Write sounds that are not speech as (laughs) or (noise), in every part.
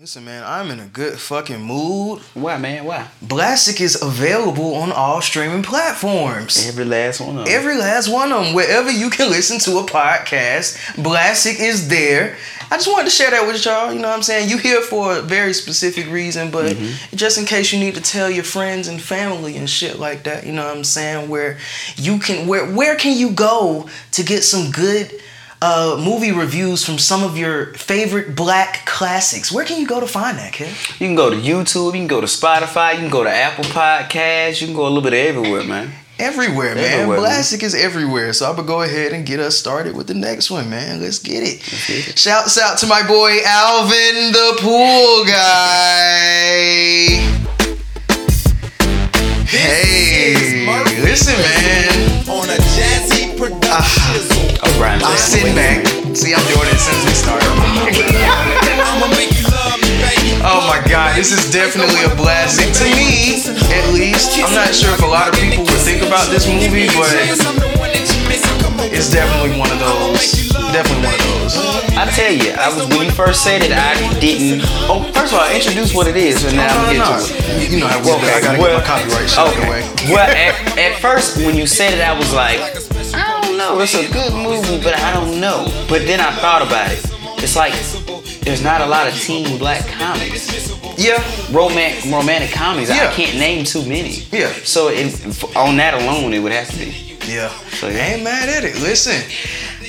Listen, man, I'm in a good fucking mood. Why, man? Why? Blastic is available on all streaming platforms. Every last one of them. Every last one of them. Wherever you can listen to a podcast, Blastic is there. I just wanted to share that with y'all. You know what I'm saying? You here for a very specific reason, but mm-hmm. just in case you need to tell your friends and family and shit like that, you know what I'm saying? Where you can where where can you go to get some good uh, movie reviews from some of your favorite black classics? Where can you go to find that, kid? You can go to YouTube, you can go to Spotify, you can go to Apple Podcasts, you can go a little bit everywhere, man. Everywhere, man. Everywhere, man. Is everywhere. So I'm gonna go ahead and get us started with the next one, man. Let's get it. get. Shouts out to my boy Alvin the pool guy. Hey, listen, man. on a jazzy production. Oh, Brian. I'm sitting back. See, I'm doing it since we started. I'ma make you love me, baby. Oh my god, this is definitely a blastic to me, at least. I'm not sure if a lot of people would think about this movie, but it's definitely one of those. Definitely one of those. I tell you, I was when you first said it, I didn't. Oh, first of all, introduce what it is, and now I'm No, to it. You- know how we do. I gotta get my copyright shit out of the way. Well, at, at first when you said it, I was like, don't know. It's a good movie, but I don't know. But then I thought about it. It's like there's not a lot of teen black comics, Yeah, romantic romantic comedies. Yeah. I can't name too many. Yeah. So it, on that alone, it would have to be. yeah. So, yeah. I ain't mad at it. Listen,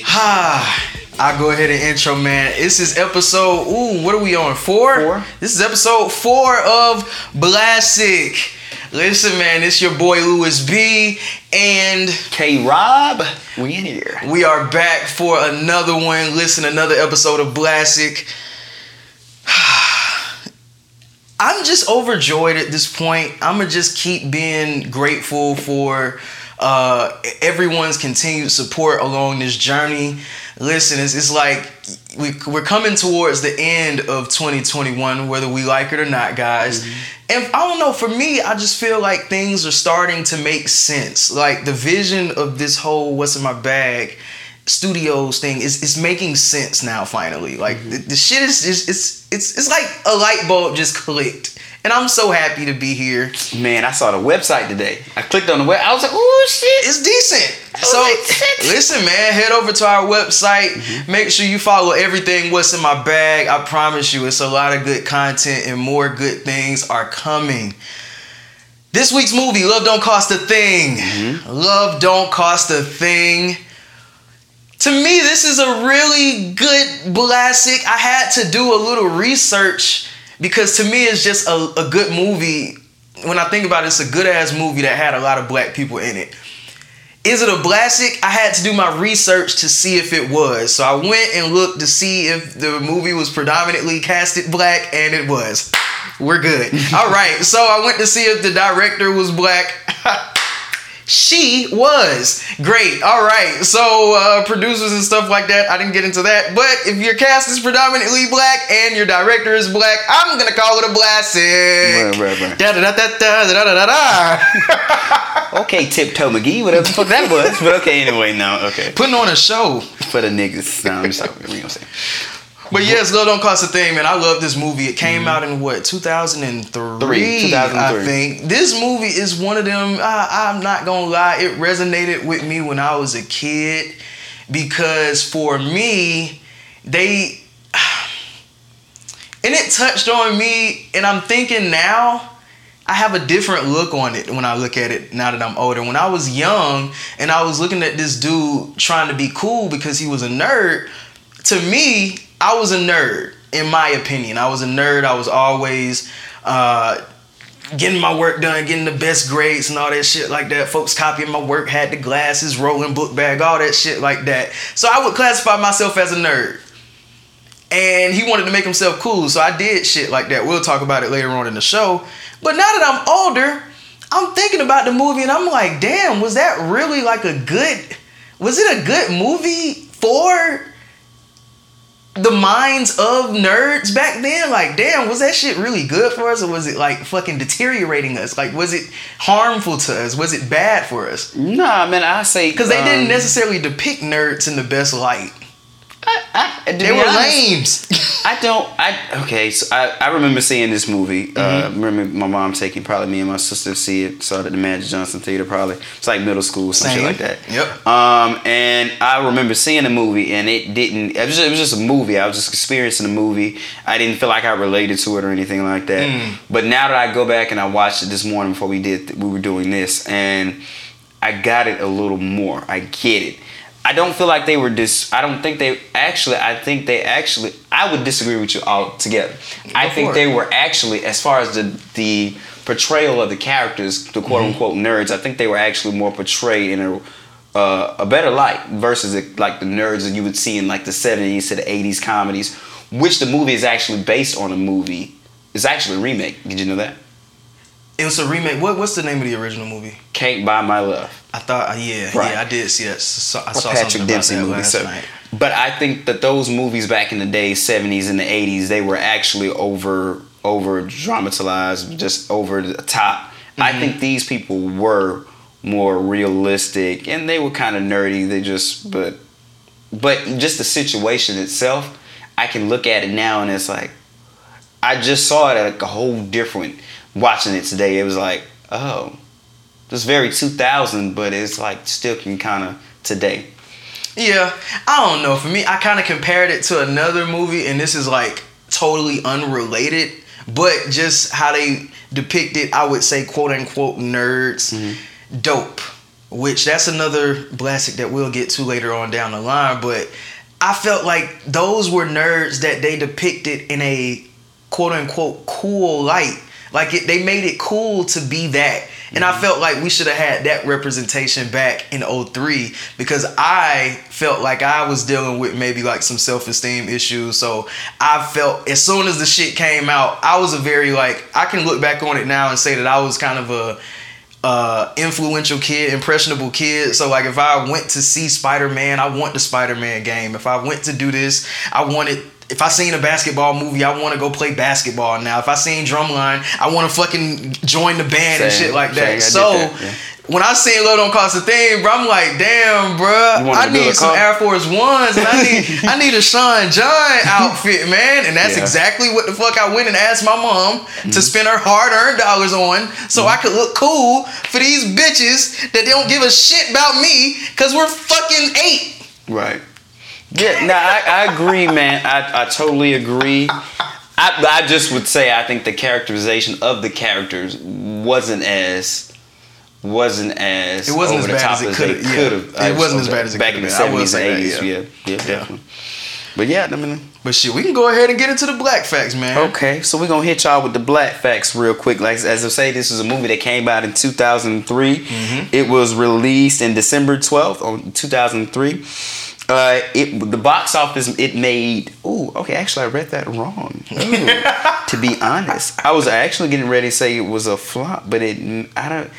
ha. I'll go ahead and intro, man. This is episode. Ooh, what are we on? Four. Four. This is episode four of Blastic. Listen, man, it's your boy Louis B, and K. Rob, we in here. we are back for another one. Listen, another episode of Blastic. (sighs) I'm just overjoyed at this point. I'm gonna just keep being grateful for uh, everyone's continued support along this journey. Listen, it's, it's like we, we're coming towards the end of 2021, whether we like it or not, guys. Mm-hmm. And I don't know, for me, I just feel like things are starting to make sense. Like the vision of this whole what's in my bag studios thing is is making sense now finally like mm-hmm. the, the shit is just it's it's it's like a light bulb just clicked and i'm so happy to be here. Man, I saw the website today. I clicked on the web. I was like, oh shit. it's decent. So listen man head over to our website. Mm-hmm. Make sure you follow everything what's in my bag. I promise you it's a lot of good content and more good things are coming. This week's movie love don't cost a thing. Mm-hmm. Love don't cost a thing. To me, this is a really good blastic. I had to do a little research because to me, it's just a, a good movie. When I think about it, it's a good ass movie that had a lot of black people in it. Is it a classic? I had to do my research to see if it was. So I went and looked to see if the movie was predominantly casted black, and it was. We're good. (laughs) All right. So I went to see if the director was black. (laughs) she was great. All right, so uh, producers and stuff like that. I didn't get into that, but if your cast is predominantly black and your director is black, I'm gonna call it a blessing. (laughs) Okay, Tiptoe McGee, whatever the fuck that was. But okay, anyway, no, okay. Putting on a show for the niggas. No, I'm just talking. We gonna say. But yes, Love Don't Cost a Thing, man. I love this movie. It came mm-hmm. out in what 2003, Three, 2003. I think. This movie is one of them. I, I'm not gonna lie, it resonated with me when I was a kid because for me, they (sighs) and it touched on me. And I'm thinking now, I have a different look on it when I look at it now that I'm older. When I was young and I was looking at this dude trying to be cool because he was a nerd, to me, I was a nerd, in my opinion. I was a nerd. I was always uh, getting my work done, getting the best grades and all that shit like that. Folks copying my work, had the glasses, rolling book bag, all that shit like that. So I would classify myself as a nerd. And he wanted to make himself cool, so I did shit like that. We'll talk about it later on in the show. But now that I'm older, I'm thinking about the movie and I'm like, damn, was that really like a good was it a good movie for the minds of nerds back then? Like, damn, was that shit really good for us or was it like fucking deteriorating us? Like, was it harmful to us? Was it bad for us? Nah, man, I say Because they didn't um, necessarily depict nerds in the best light. I, I, They were honest, lames. I don't. I okay. So I, I remember seeing this movie. Uh, Mm-hmm. I remember my mom taking probably me and my sister to see it. Saw it at the Magic Johnson Theater. Probably it's like middle school, some shit like that. Yep. Um, and I remember seeing the movie, and it didn't. It was, just, it was just a movie. I was just experiencing the movie. I didn't feel like I related to it or anything like that. Mm. But now that I go back and I watched it this morning before we did, we were doing this, and I got it a little more. I get it. I don't feel like they were dis. I don't think they actually. I think they actually. I would disagree with you altogether. I think they were actually, as far as the the portrayal of the characters, the quote unquote nerds. I think they were actually more portrayed in a uh, a better light versus the, like the nerds that you would see in like the seventies to the eighties comedies, which the movie is actually based on a movie. It's actually a remake. Did you know that? It was a remake. What, what's the name of the original movie? Can't buy my love. I thought, uh, yeah, Right. yeah, I did see that. So, I saw Patrick Dempsey about that movie. last So, night. but I think that those movies back in the day, seventies and the eighties, they were actually over over dramatized, just over the top. I Mm-hmm. think these people were more realistic, and they were kind of nerdy. They just, but but just the situation itself, I can look at it now and it's like, I just saw it at like a whole different. Watching it today, it was like, oh, it's very 2000, but it's like still can kind of today. Yeah, I don't know. For me, I kind of compared it to another movie, and this is like totally unrelated, but just how they depicted, I would say, quote unquote, nerds. Mm-hmm. Dope. Which that's another classic that we'll get to later on down the line, but I felt like those were nerds that they depicted in a quote unquote cool light. Like it, they made it cool to be that. And I felt like we should have had that representation back in 03 because I felt like I was dealing with maybe like some self-esteem issues. So I felt as soon as the shit came out, I was a very like I can look back on it now and say that I was kind of a uh influential kid, impressionable kid. So like if I went to see Spider-Man, I want the Spider-Man game. If I went to do this, I wanted if I seen a basketball movie, I want to go play basketball now. If I seen Drumline, I want to fucking join the band and shit like that. So that, yeah. when I seen Love Don't Cost a Thing, bro, I'm like, damn, bro, I need some? Air Force Ones and I need (laughs) I need a Sean John outfit, man. And that's Yeah. exactly what the fuck I went and asked my mom Mm-hmm. to spend her hard earned dollars on so I could look cool for these bitches that don't give a shit about me because we're fucking eight. Right. Yeah, no, I, I agree, man. I, I totally agree. I, I just would say I think the characterization of the characters wasn't as wasn't as It wasn't as bad as it coulda- yeah. could've. It wasn't as bad as it back in the could've been. I will seventies and eighties. yeah. Yeah, yeah, definitely. But yeah, I mean, But shit, we can go ahead and get into the black facts, man. Okay, so we're gonna hit y'all with the black facts real quick. Like as I say, this is a movie that came out in 2003. Mm-hmm. It was released in December 12th on 2003. Uh, it the box office it made. oh okay. Actually, I read that wrong. Ooh, (laughs) to be honest, I was actually getting ready to say it was a flop, but it. I don't.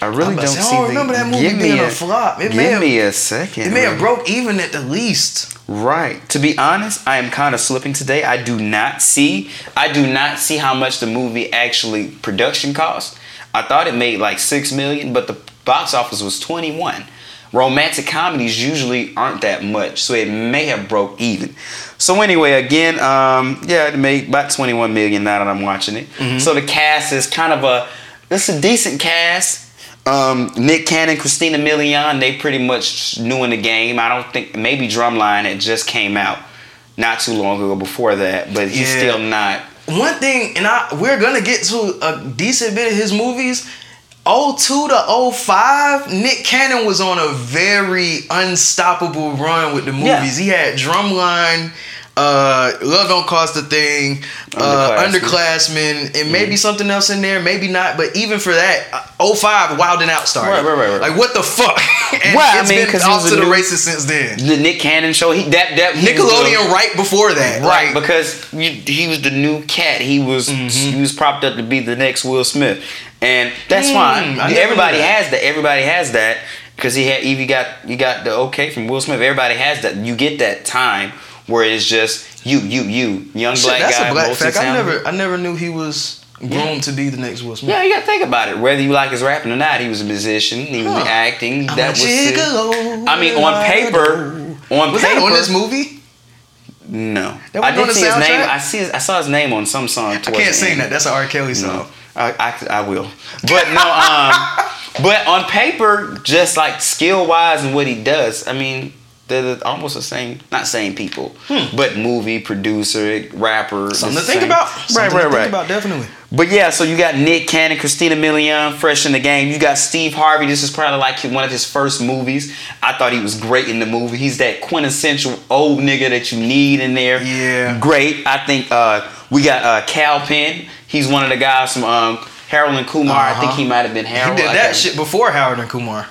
I really don't say, I see. don't the- remember that movie give me being a flop. It give may have- me a second. It may have broke even at the least. Right. To be honest, I am kind of slipping today. I do not see. I do not see how much the movie actually production cost. I thought it made like six million, but the box office was twenty one. Romantic comedies usually aren't that much, so it may have broke even. So anyway, again, um, yeah, it made about twenty one million now that I'm watching it. So the cast is kind of a. It's a decent cast. Um, Nick Cannon, Christina Milian, they pretty much new in the game. I don't think maybe Drumline it just came out not too long ago before that, but he's Yeah. still not. One thing, and I we're gonna get to a decent bit of his movies. 02 to 05, Nick Cannon was on a very unstoppable run with the movies. Yeah. He had Drumline, uh, Love Don't Cost a Thing, uh, Underclassmen. Underclassmen, and maybe something else in there, maybe not. But even for that, uh, 05, Wild and Out started. Right, right, right, right. Like what the fuck? (laughs) and Well, I it's mean, been off to the new- races since then. The Nick Cannon show, he that that was the- Nickelodeon right before that, Right, Like, because you, he was the new cat. He was Mm-hmm. he was propped up to be the next Will Smith, and that's Mm, fine. Everybody that. has that. Everybody has that because he had. You got you got the okay from Will Smith, everybody has that. You get that time where it's just you, you, you, young Shit, black that's guy. a black fact. I never, I never knew he was groomed to be the next Will Smith. Yeah, you gotta think about it. Whether you like his rapping or not, he was a musician. He was Huh. acting. I'm that was. gigolo. I mean, on paper, on Was paper, that on this movie? No, That I wasn't did see his name. I see. His, I saw his name on some song. I can't sing that. That's an R. Kelly song. No, I, I, I will. But no, um, (laughs) but on paper, just like skill wise and what he does, I mean, they're the- almost the same. Not same people, but movie producer, rapper. Hmm. Something to think same. about. Right, Something right, to right. think about, definitely. But yeah, so you got Nick Cannon, Christina Milian, fresh in the game. You got Steve Harvey. This is probably like one of his first movies. I thought he was great in the movie. He's that quintessential old nigga that you need in there. Yeah. Great. I think uh, we got uh, Kal Penn. He's one of the guys from um, Harold and Kumar. I think Uh-huh. he might have been Harold. He did that shit before Harold and Kumar.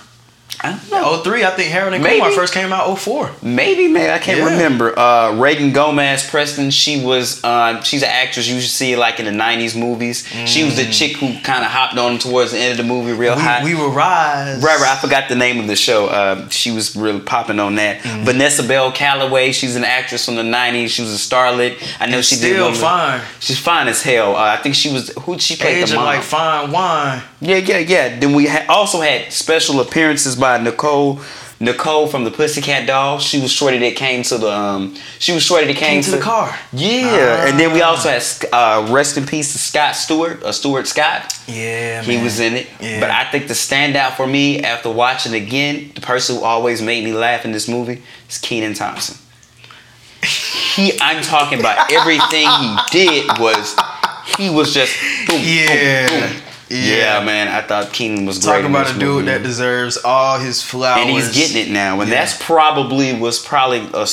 I don't know. 03, I think Harold and Maybe. Kumar first came out 04. Maybe, maybe I can't Yeah. remember. Uh, Reagan Gomez Preston. She was. Uh, she's an actress. You should see like in the '90s movies. She was the chick who kind of hopped on towards the end of the movie, real high. Mm. We, we will rise. Right, right. I forgot the name of the show. Uh, she was really popping on that. Mm-hmm. Vanessa Bell Calloway. She's an actress from the '90s. She was a starlet. I know she did. Still of the- fine. She's fine as hell. Uh, I think she was. Who she played the Aging mom? like fine wine. Yeah, yeah, yeah. Then we ha- also had special appearances by Nicole. Nicole from the Pussycat Dolls. She was shorty that came to the. Um, she was shorty that came, Came to the car. Yeah, and then we Ah. also had uh, rest in peace to Scott Stewart, uh, Stuart Scott. Yeah, He man. was in it. Yeah. But I think the standout for me after watching again, the person who always made me laugh in this movie is Kenan Thompson. He, I'm talking about everything he (laughs) did was, he was just boom, Yeah. boom, boom. Yeah. Yeah, man. I thought Kenan was great. Talking in about a dude movie. that deserves all his flowers. and he's getting it now, and Yeah. that's probably was probably a,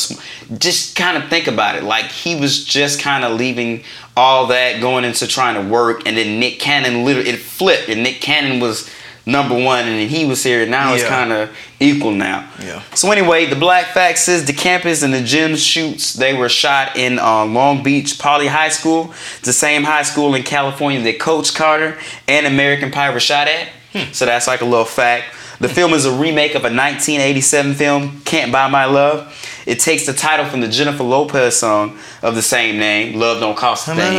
just kind of think about it. Like he was just kind of leaving all that, going into trying to work, and then Nick Cannon literally it flipped, and Nick Cannon was number one, and he was here. Now it's kind of equal now. Yeah. So anyway, the Black Fact says the campus and the gym shoots they were shot in uh, Long Beach Poly High School, the same high school in California that Coach Carter and American Pie were shot at. Hmm. So that's like a little fact. The film is a remake of a 1987 film, Can't Buy My Love. It takes the title from the Jennifer Lopez song of the same name, Love Don't Cost a Thing.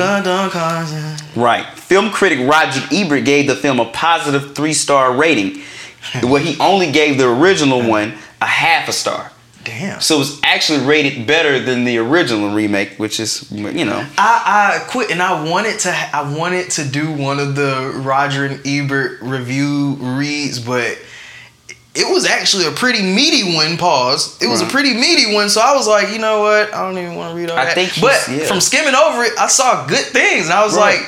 Right. Film critic Roger Ebert gave the film a positive three star rating, (laughs) where he only gave the original one a half a star. Damn. So it's actually rated better than the original remake, which is you know. I, I quit and I wanted to I wanted to do one of the Roger and Ebert review reads, but it was actually a pretty meaty one. Pause. It was a pretty meaty one, so I was like, you know what? I don't even want to read all I that. think but yeah. from skimming over it, I saw good things, and I was Right. like,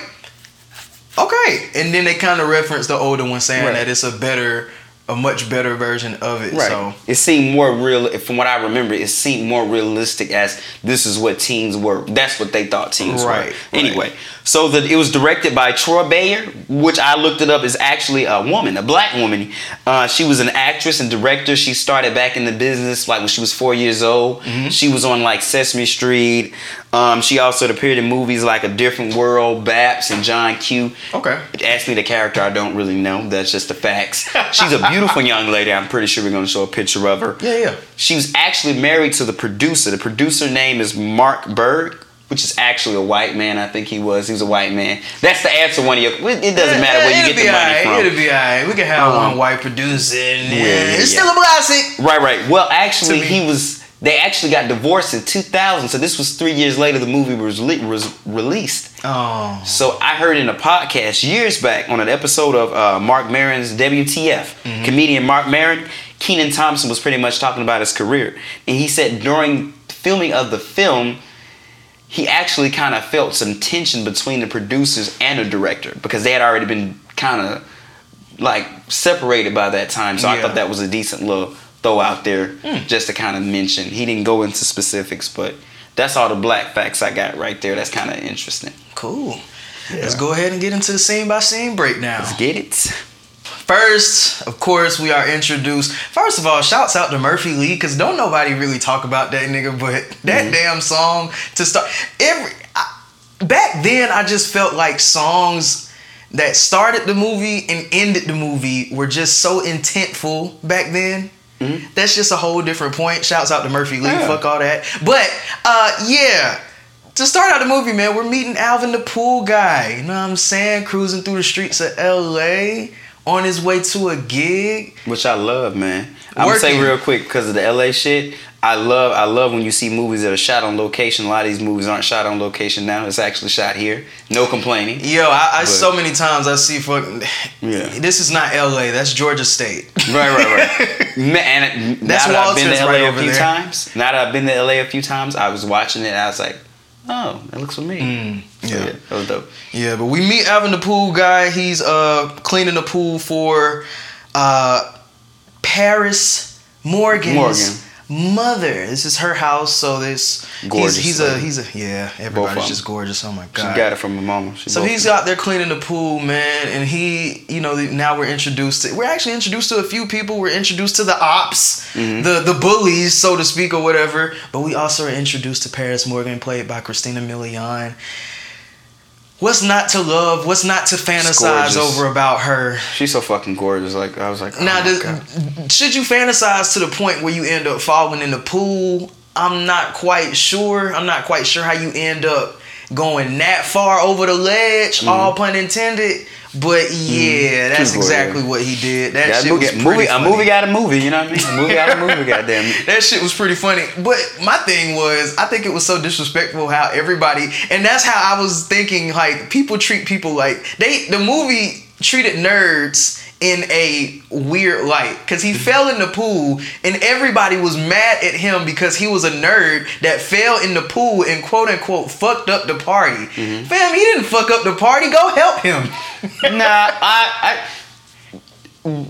okay. And then they kind of referenced the older one, saying Right. that it's a better, a much better version of it. Right. So It seemed more real. From what I remember, it seemed more realistic as this is what teens were. That's what they thought teens Right, were. right. Anyway, so that it was directed by Troy Beyer, which I looked it up is actually a woman, a black woman. Uh, she was an actress and director. She started back in the business like when she was four years old. Mm-hmm. She was on like Sesame Street. Um, she also appeared in movies like A Different World, Baps, and John Q. Okay. Ask me the character, I don't really know. That's just the facts. She's a beautiful (laughs) young lady. I'm pretty sure we're going to show a picture of her. yeah, yeah. She was actually married to the producer. The producer name is Mark Burg, which is actually a white man. I think he was. He was a white man. That's the answer. One of your. It doesn't matter where you It'll get be the money alright, from. It'll be alright. We can have Um, one white producer, and yeah, yeah, it's yeah. still a classic. Right, right. Well, actually, he was. They actually got divorced in 2000. So this was three years later. The movie was, was released. Oh. So I heard in a podcast years back on an episode of uh, Marc Maron's WTF, Mm-hmm. comedian Marc Maron, Kenan Thompson was pretty much talking about his career, and he said during filming of the film, he actually kind of felt some tension between the producers and the director because they had already been kind of like separated by that time. So I thought that was a decent little throw out there Hmm. just to kind of mention. He didn't go into specifics, but that's all the black facts I got right there. That's kind of interesting. Cool. Let's go ahead and get into the scene by scene breakdown. Let's get it. First, of course, we are introduced. First of all, shouts out to Murphy Lee because don't nobody really talk about that nigga, but that Mm-hmm. damn song to start every I, back then, I just felt like songs that started the movie and ended the movie were just so intentful back then. That's just a whole different point. Shouts out to Murphy Lee. Mm-hmm. Yeah. Fuck all that. But uh, yeah. To start out the movie, man, we're meeting Alvin the pool guy. You know what I'm saying? Cruising through the streets of LA on his way to a gig. Which I love, man. I'm gonna say real quick because of the LA shit. I love I love when you see movies that are shot on location. A lot of these movies aren't shot on location now. It's actually shot here. No complaining. Yo, I, I so many times I see fucking. Yeah. This is not L.A. That's Georgia State. Right, right, right. (laughs) And That's now that I've been to LA right a few there. times. Now that I've been to LA a few times, I was watching it and I was like, oh, that looks for me. Mm, So, yeah. that was dope. Yeah, but we meet Evan the pool guy. He's uh cleaning the pool for uh Paris Morgan's mother. This is her house, so this Gorgeous He's, he's a he's a yeah. Everybody's just gorgeous. Oh my god, She got it from her mama. She So he's out there cleaning the pool, man, and he, you know, now we're introduced to. We're actually introduced to a few people. We're introduced to the ops, Mm-hmm. the the bullies, so to speak, or whatever. But we also are introduced to Paris Morgan, played by Christina Milian. What's not to love? What's not to fantasize gorgeous. over about her? She's so fucking gorgeous. Like I was like, oh Now, does, should you fantasize to the point where you end up falling in the pool? I'm not quite sure. I'm not quite sure how you end up going that far over the ledge, all mm-hmm. pun intended. But yeah, mm-hmm. that's exactly what he did. That That shit movie, was movie, pretty a movie got a movie. You know what I mean? A movie got a movie. (laughs) Goddamn. it. That shit was pretty funny. But my thing was, I think it was so disrespectful how everybody, and that's how I was thinking. Like people treat people like they. The movie treated nerds in a weird light because he fell in the pool and everybody was mad at him because he was a nerd that fell in the pool and quote unquote fucked up the party. Mm-hmm. Fam, he didn't fuck up the party. Go help him. nah, I, I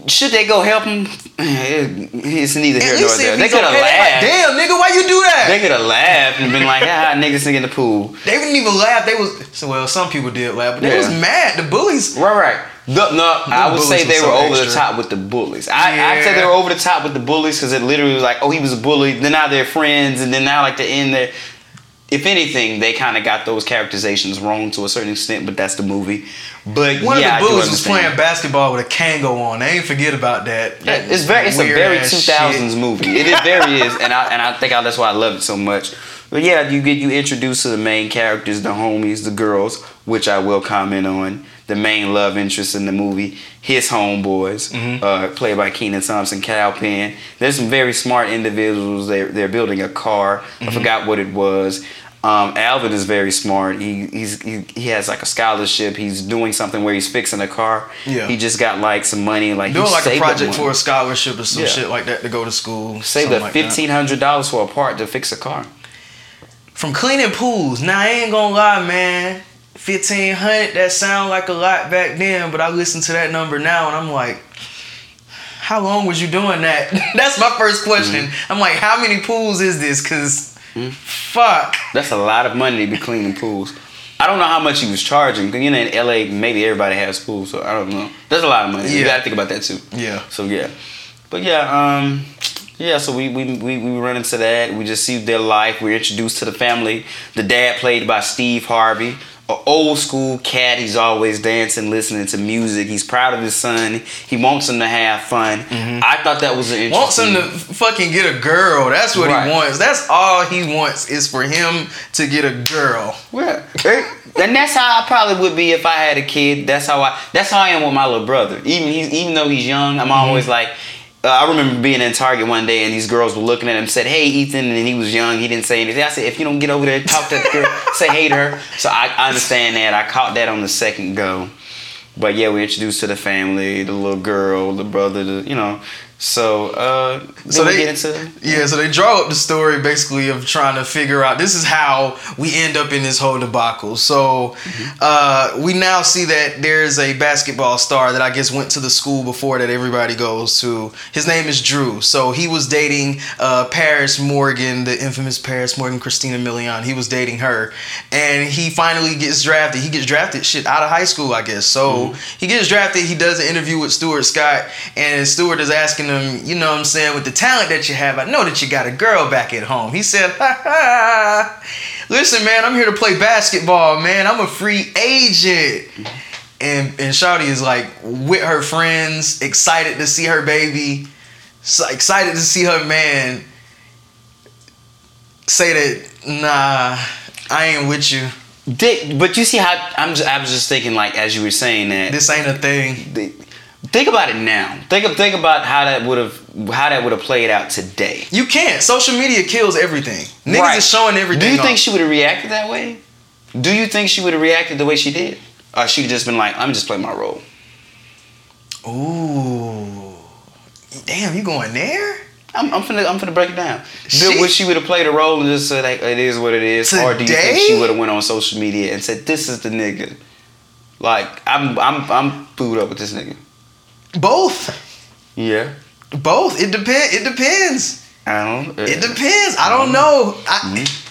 should they go help him? It's neither here nor there. They could have okay, they like, laughed. Damn, nigga, why you do that? They could have laughed and been like, ah, niggas in the pool. They didn't even laugh. They was so well. Some people did laugh, but they Yeah. was mad. The bullies. Right, right. No, no I would say they were over the top with the bullies. I, I'd say they were over the top with the bullies because it literally was like, oh, he was a bully. Then now they're friends, and then now like the end there. If anything, they kind of got those characterizations wrong to a certain extent, but that's the movie. But One yeah, of the bullies was playing basketball with a Kango on. They ain't forget about that. Yeah, it's very, it's a very two thousands movie. It is very is, and I and I think I, that's why I love it so much. But yeah, you get you introduced to the main characters, the homies, the girls, which I will comment on. The main love interest in the movie, his homeboys, Mm-hmm. uh, played by Kenan Thompson, Kal Penn. There's some very smart individuals. They're they're building a car. Mm-hmm. I forgot what it was. Um, Alvin is very smart. He he's he, he has like a scholarship. He's doing something where he's fixing a car. Yeah. He just got like some money. Like Doing like a project for a scholarship or some Yeah. shit like that to go to school. Saved up like fifteen hundred dollars for a part to fix a car. From cleaning pools. Now I ain't gonna lie, man. Fifteen hundred. That sound like a lot back then, but I listen to that number now and I'm like. How long was you doing that? (laughs) That's my first question. Mm-hmm. I'm like, how many pools is this? Cause fuck. That's a lot of money to be cleaning pools. I don't know how much he was charging. You know, in LA, maybe everybody has pools, so I don't know. That's a lot of money. You gotta think about that too. Yeah. So yeah, but yeah, um, yeah. So we we we, we run into that. We just see their life. We're introduced to the family. The dad played by Steve Harvey, old school cat. He's always dancing, listening to music. He's proud of his son. He wants him to have fun. Mm-hmm. I thought that was an interesting. Wants him to fucking get a girl. That's what Right. he wants. That's all he wants is for him to get a girl. Yeah. Eh, and that's how I probably would be if I had a kid. That's how I. That's how I am with my little brother. Even he's even though he's young, I'm mm-hmm. always like. Uh, I remember being in Target one day and these girls were looking at him, said, "Hey, Ethan," and he was young. He didn't say anything. I said, "If you don't get over there, talk to that girl, (laughs) say hey to her." So I, I understand that. I caught that on the second go. But yeah, we introduced to the family, the little girl, the brother, the you know. So uh, So they- get into Yeah, so they draw up the story basically of trying to figure out this is how we end up in this whole debacle. So uh, we now see that there's a basketball star that I guess went to the school before that everybody goes to. His name is Drew. So he was dating uh, Paris Morgan, the infamous Paris Morgan, Christina Milian. He was dating her, and he finally gets drafted. He gets drafted shit out of high school, I guess. So he gets drafted. He does an interview with Stuart Scott, and Stuart is asking him, you know what I'm saying, with the talent that you have, I know that you got a girl back at home. He said, ha ha. Listen, man, I'm here to play basketball, man. I'm a free agent. And and Shawty is like with her friends, excited to see her baby, so excited to see her man. Say that, nah, I ain't with you. Dick, but you see how I'm just, I was just thinking like as you were saying that This ain't a thing. Think about it now. Think of think about how that would have how that would have played out today. You can't. Social media kills everything. Niggas Right. is showing everything. Do you think she would have reacted that way? Do you think she would have reacted the way she did? Or she just been like, I'm just playing my role. Ooh. Damn, you going there? I'm, I'm finna I'm finna break it down. She- Would she would have played a role and just said like, it is what it is, today? or do you think she would have went on social media and said this is the nigga? Like I'm I'm I'm booed up with this nigga. Both. Yeah. Both. It depend. It depends. I don't. It depends. I don't know. I, Mhm.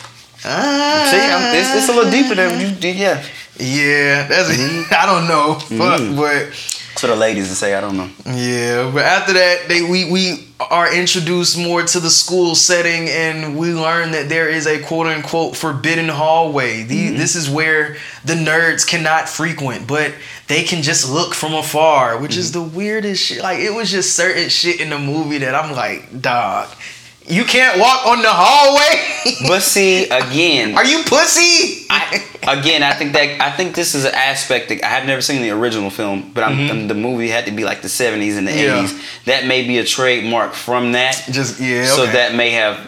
Ah. See, I'm, it's, it's a little deeper than you did. Yeah. Yeah, that's. Mm-hmm. (laughs) I don't know, Fuck, but For the ladies to say, I don't know. yeah. But after that, they we we are introduced more to the school setting, and we learn that there is a quote unquote forbidden hallway. The, Mm-hmm. This is where the nerds cannot frequent, but they can just look from afar, which is the Mm-hmm. weirdest shit. Like it was just certain shit in the movie that I'm like, dog. You can't walk on the hallway. (laughs) But see, again, Are you pussy? I, again, I think that I think this is an aspect that I have never seen the original film, but I'm, the movie had to be like the 70s and the Mm-hmm. Yeah. 80s. That may be a trademark from that. Just yeah. So okay. that may have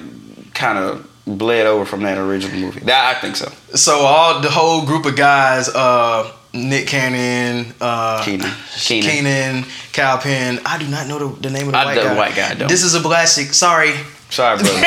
kind of bled over from that original movie. That I think so. So all the whole group of guys, uh, Nick Cannon, uh, Kenan. Kenan. Kenan, Kal Penn. I do not know the, the name of the I- white the guy. white guy. This is a blastic. Sorry, Sorry, brother.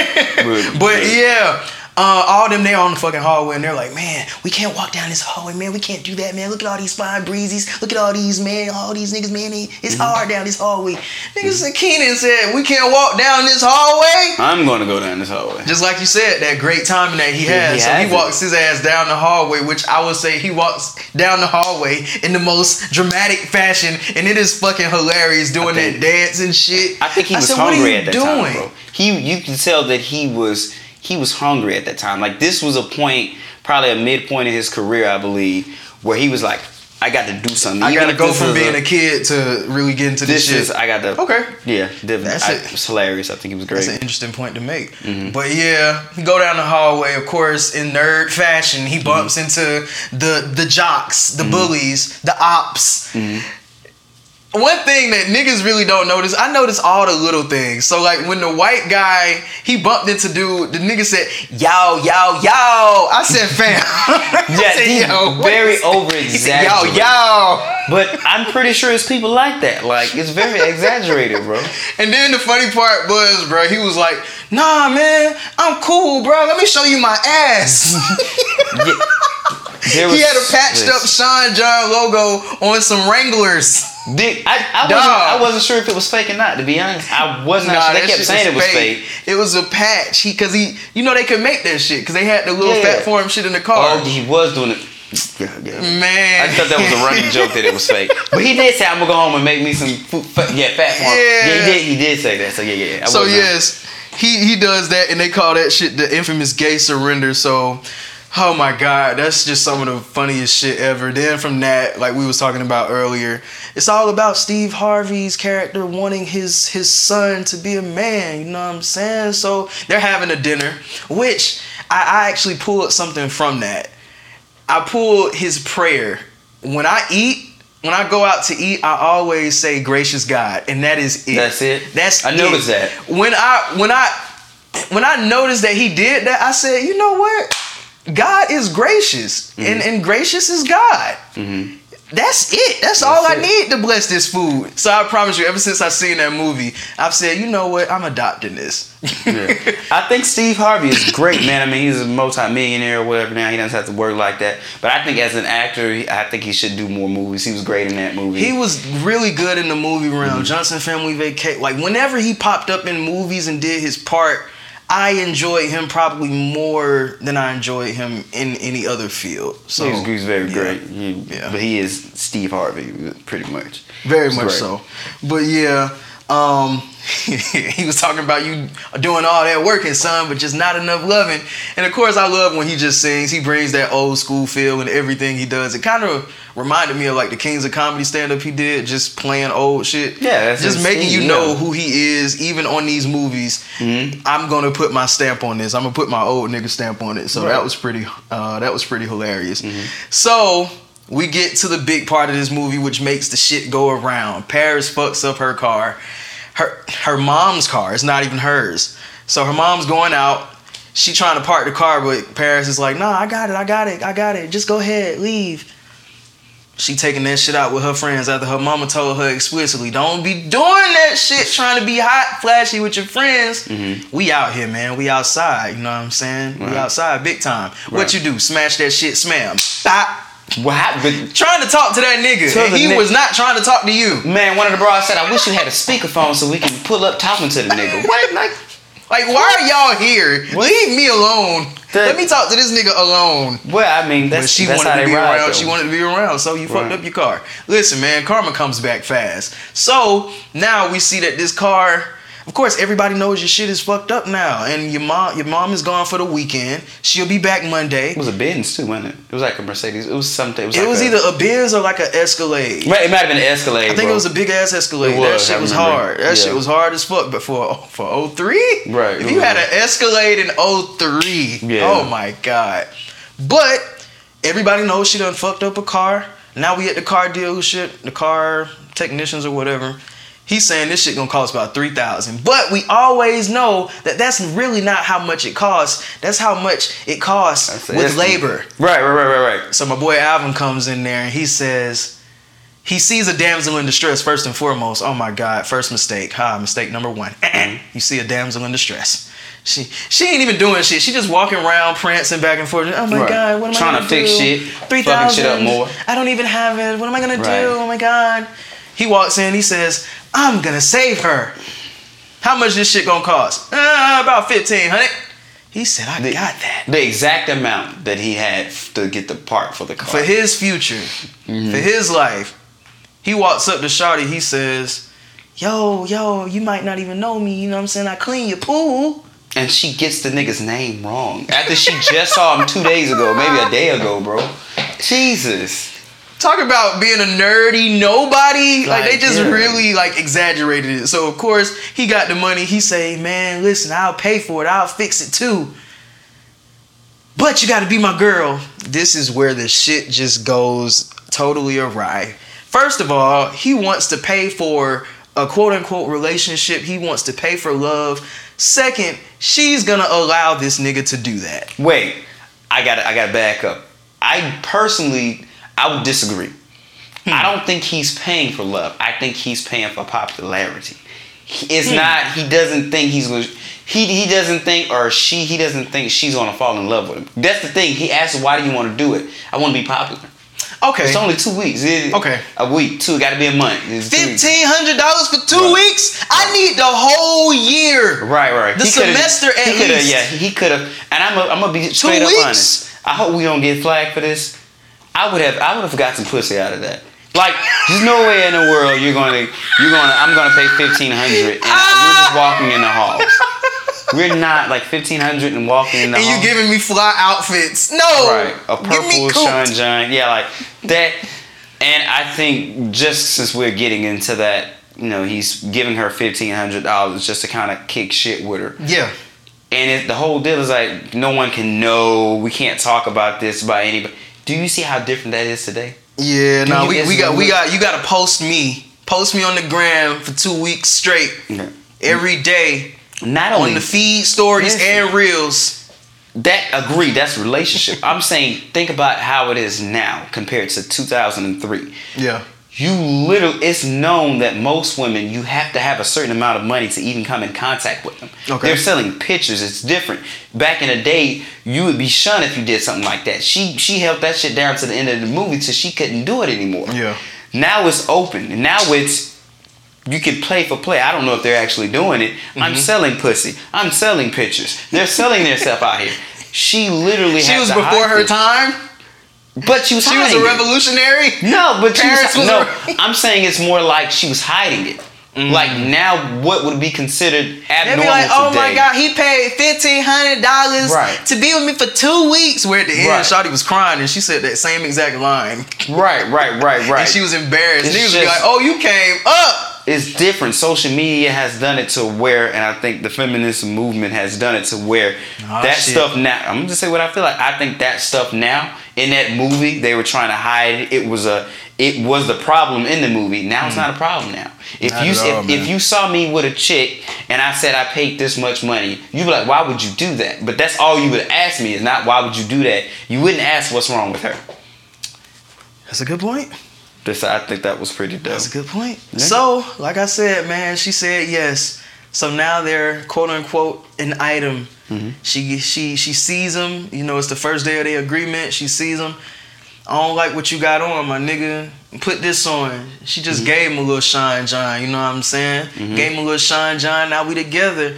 (laughs) But yeah. Uh, all them there on the fucking hallway and they're like, man, we can't walk down this hallway, man. We can't do that, man. Look at all these fine breezes. Look at all these, man. All these niggas, man. they- It's Mm-hmm. hard down this hallway. Niggas said Kenan said, we can't walk down this hallway. I'm going to go down this hallway. Just like you said, that great timing that he has. he so has he it. walks his ass down the hallway, which I would say he walks down the hallway in the most dramatic fashion, and it is fucking hilarious doing think- that dance and shit. I think he I was said, "What are hungry you at that doing?" time, bro. He, you can tell that he was he was hungry at that time. Like this was a point, probably a midpoint in his career, I believe, where he was like, I got to do something. I gotta go from being a, kid to really get into this, This shit. is I got to. okay. Yeah, definitely. That's I, it. it was hilarious. I think he was great. That's an interesting point to make. Mm-hmm. But yeah, he go down the hallway, of course, in nerd fashion. He bumps Mm-hmm. into the the jocks, the bullies, the ops. One thing that niggas really don't notice, I notice all the little things. So like when the white guy he bumped into dude, the nigga said, "Yo, yo, yo." I said, "Fam." (laughs) Yeah, said, "Yo, very over said, Yo, exaggerated. yo. But I'm pretty sure it's people like that. Like it's very (laughs) exaggerated, bro. And then the funny part was, bro, he was like, "Nah, man, I'm cool, bro. Let me show you my ass." (laughs) There he had a patched up Sean John logo on some Wranglers. Dick, I, I, wasn't. I wasn't sure if it was fake or not. To be honest, I wasn't. Nah, sure. They kept saying it was fake. It was a patch. He, cause he, you know, they could make that shit, cause they had the little Yeah. Phat Farm shit in the car. Oh, he was doing it. Yeah, yeah. Man, I thought that was a running (laughs) joke that it was fake. But he did say, "I'm gonna go home and make me some food." Yeah, Phat Farm. Yeah. yeah, he did. He did say that. So yeah, yeah. I So yes, he he does that, and they call that shit the infamous gay surrender. So, oh my god, that's just some of the funniest shit ever. Then from that, like we was talking about earlier, it's all about Steve Harvey's character wanting his his son to be a man. You know what I'm saying? So they're having a dinner, which I, I actually pulled something from that. I pulled his prayer when I eat. When I go out to eat, I always say "Gracious God," and that is it. That's it? That's I it. noticed that. When I when I when I noticed that he did that, I said, you know what? God is gracious, Mm-hmm. and and gracious is God. That's it. That's, all I need to bless this food. So I promise you, ever since I seen that movie, I've said, you know what? I'm adopting this. Yeah. (laughs) I think Steve Harvey is great, man. I mean, he's a multi-millionaire or whatever now. He doesn't have to work like that. But I think as an actor, I think he should do more movies. He was great in that movie. He was really good in the movie realm. Mm-hmm. Johnson Family Vacation. Like whenever he popped up in movies and did his part, I enjoyed him probably more than I enjoyed him in any other field. So he was, he was very yeah. great. He- Yeah. But he is Steve Harvey, pretty much. Very It's much great. so. But yeah, um, (laughs) he was talking about you doing all that working, son, but just not enough loving. And of course, I love when he just sings. He brings that old school feel and everything he does. It kind of reminded me of like the Kings of Comedy stand up he did, just playing old shit. Yeah, that's just making you yeah. know who he is, even on these movies. Mhm. I'm gonna put my stamp on this. I'm gonna put my old nigga stamp on it. So Right. Mm-hmm. that was pretty. Uh, that was pretty hilarious. So we get to the big part of this movie, which makes the shit go around. Paris fucks up her car, her her mom's car. It's not even hers. So her mom's going out. She trying to park the car, but Paris is like, "Nah, I got it, I got it, I got it. Just go ahead, leave." She taking that shit out with her friends after her mama told her explicitly, "Don't be doing that shit, trying to be hot, flashy with your friends." Mm-hmm. We out here, man. We outside. You know what I'm saying? We outside, big time. What you do? Smash that shit, smam. Bop. What happened? Trying to talk to that nigga, and he ni- was not trying to talk to you. Man, one of the bras said, "I wish you had a speakerphone so we can pull up talking to the nigga." What? Like, Like, why are y'all here? Leave me alone. That- Let me talk to this nigga alone. well, I mean, that's But she that's wanted to be ride, around. though. She wanted to be around, so you fucked up your car. Listen, man, karma comes back fast. So now we see that this car. Of course, everybody knows your shit is fucked up now, and your mom, your mom is gone for the weekend. She'll be back Monday. It was a Benz too, wasn't it? It was like a Mercedes. It was something. It was, It like was a, either a Benz or like an Escalade. It might, it might have been an Escalade. I think bro. it was a big ass Escalade. It that was, shit I was remember. hard. That Yeah. shit was hard as fuck. But for for 03? Right, If you was had an Escalade in 03, Yeah. oh my god. But everybody knows she done fucked up a car. Now we at the car dealership, the car technicians or whatever. He's saying this shit gonna cost about three thousand, but we always know that that's really not how much it costs. That's how much it costs That's with estimate. labor. Right, right, right, right, right. So my boy Alvin comes in there and he says he sees a damsel in distress first and foremost. Oh my God, first mistake. Ha, mistake number one. (clears throat) you see a damsel in distress. She she ain't even doing shit. She just walking around prancing back and forth. Oh my Right. God, what am Trying I to gonna fix do? shit, Three fucking shit up more. I don't even have it. What am I gonna Right. do? Oh my God. He walks in. He says, "I'm gonna save her." How much this shit gonna cost? Uh, about fifteen hundred. He said, "I The- got that." The exact amount that he had to get the part for the car. for his future, Mm-hmm. for his life. He walks up to Shawty. He says, "Yo, yo, you might not even know me. You know what I'm saying? I clean your pool." and she gets the nigga's name wrong after she just saw him two days ago, maybe a day ago, bro. Jesus. Talk about being a nerdy nobody. Like, they just yeah. really like exaggerated it. So of course he got the money. He say, "Man, listen, I'll pay for it. I'll fix it too." But you got to be my girl. This is where the shit just goes totally awry. First of all, he wants to pay for a quote unquote relationship. He wants to pay for love. Second, she's gonna allow this nigga to do that. Wait, I got I got to back up. I personally, I would disagree. Hmm. I don't think he's paying for love. I think he's paying for popularity. It's Hmm. not. He doesn't think he's going. He he doesn't think or she he doesn't think she's gonna fall in love with him. That's the thing. He asked, "Why do you want to do it?" I want to be popular. Okay. It's only two weeks. It- Okay. A week. Two. Got to be a month. Two. Fifteen hundred dollars for two Right. weeks? I need the whole year. Right, right. The He semester at he least. Yeah, he could have. And I'm, I'm gonna be straight up weeks? honest. I hope we don't get flagged for this. I would have, I would have got some pussy out of that. Like, there's no way in the world you're gonna, you're gonna, I'm gonna pay fifteen hundred and we're just walking in the halls. We're not like fifteen hundred and walking in the And you giving me fly outfits? No. Right, a purple John, yeah, like that. And I think just since we're getting into that, you know, he's giving her fifteen hundred dollars just to kind of kick shit with her. Yeah. And it, the whole deal is like no one can know. We can't talk about this by anybody. Do you see how different that is today? Yeah, no, you- we, we got we got you gotta post me. Post me on the gram for two weeks straight. Every day. Not only On the feed stories Listen. and reels. that, agree. That's relationship. I'm saying think about how it is now compared to 2003. Yeah. You literally, it's known that most women, you have to have a certain amount of money to even come in contact with them. Okay. They're selling pictures. It's different. Back in the day, you would be shunned if you did something like that. She she held that shit down to the end of the movie till she couldn't do it anymore. Yeah. Now it's open. Now it's you can play for play. I don't know if they're actually doing it. Mm-hmm. I'm selling pussy. I'm selling pictures. They're selling their stuff out here. She literally She had was to before hide her it. time. But she was She was a it. revolutionary. No, but she was, was no. I'm saying it's more like she was hiding it. Like now, what would be considered Mm. Abnormal be like, oh today? my god, he paid fifteen hundred dollars Right. to be with me for two weeks. Where at the end, Right. Shotty was crying and she said that same exact line, Right, right, right, right. and she was embarrassed. It's would be just- like, oh, you came up. it's different. Social media has done it to where, and I think the feminist movement has done it to where Aw, that shit. stuff now. I'm gonna just say what I feel like. I think that stuff now in that movie they were trying to hide it. It was a it was the problem in the movie. Now it's not a problem now. If Hmm. Not you all, if, if you saw me with a chick and I said I paid this much money, you'd be like, why would you do that? But that's all you would ask me is not why would you do that. You wouldn't ask what's wrong with her. That's a good point. This I think that was pretty dope. That's a good point. Yeah. So, like I said, man, she said yes. So now they're quote unquote an item. Mhm. She she she sees him. You know, it's the first day of the agreement. She sees him. I don't like what you got on, my nigga. Put this on. She just gave him a little shine, John. You know what I'm saying? Gave him a little shine, John. Now we together.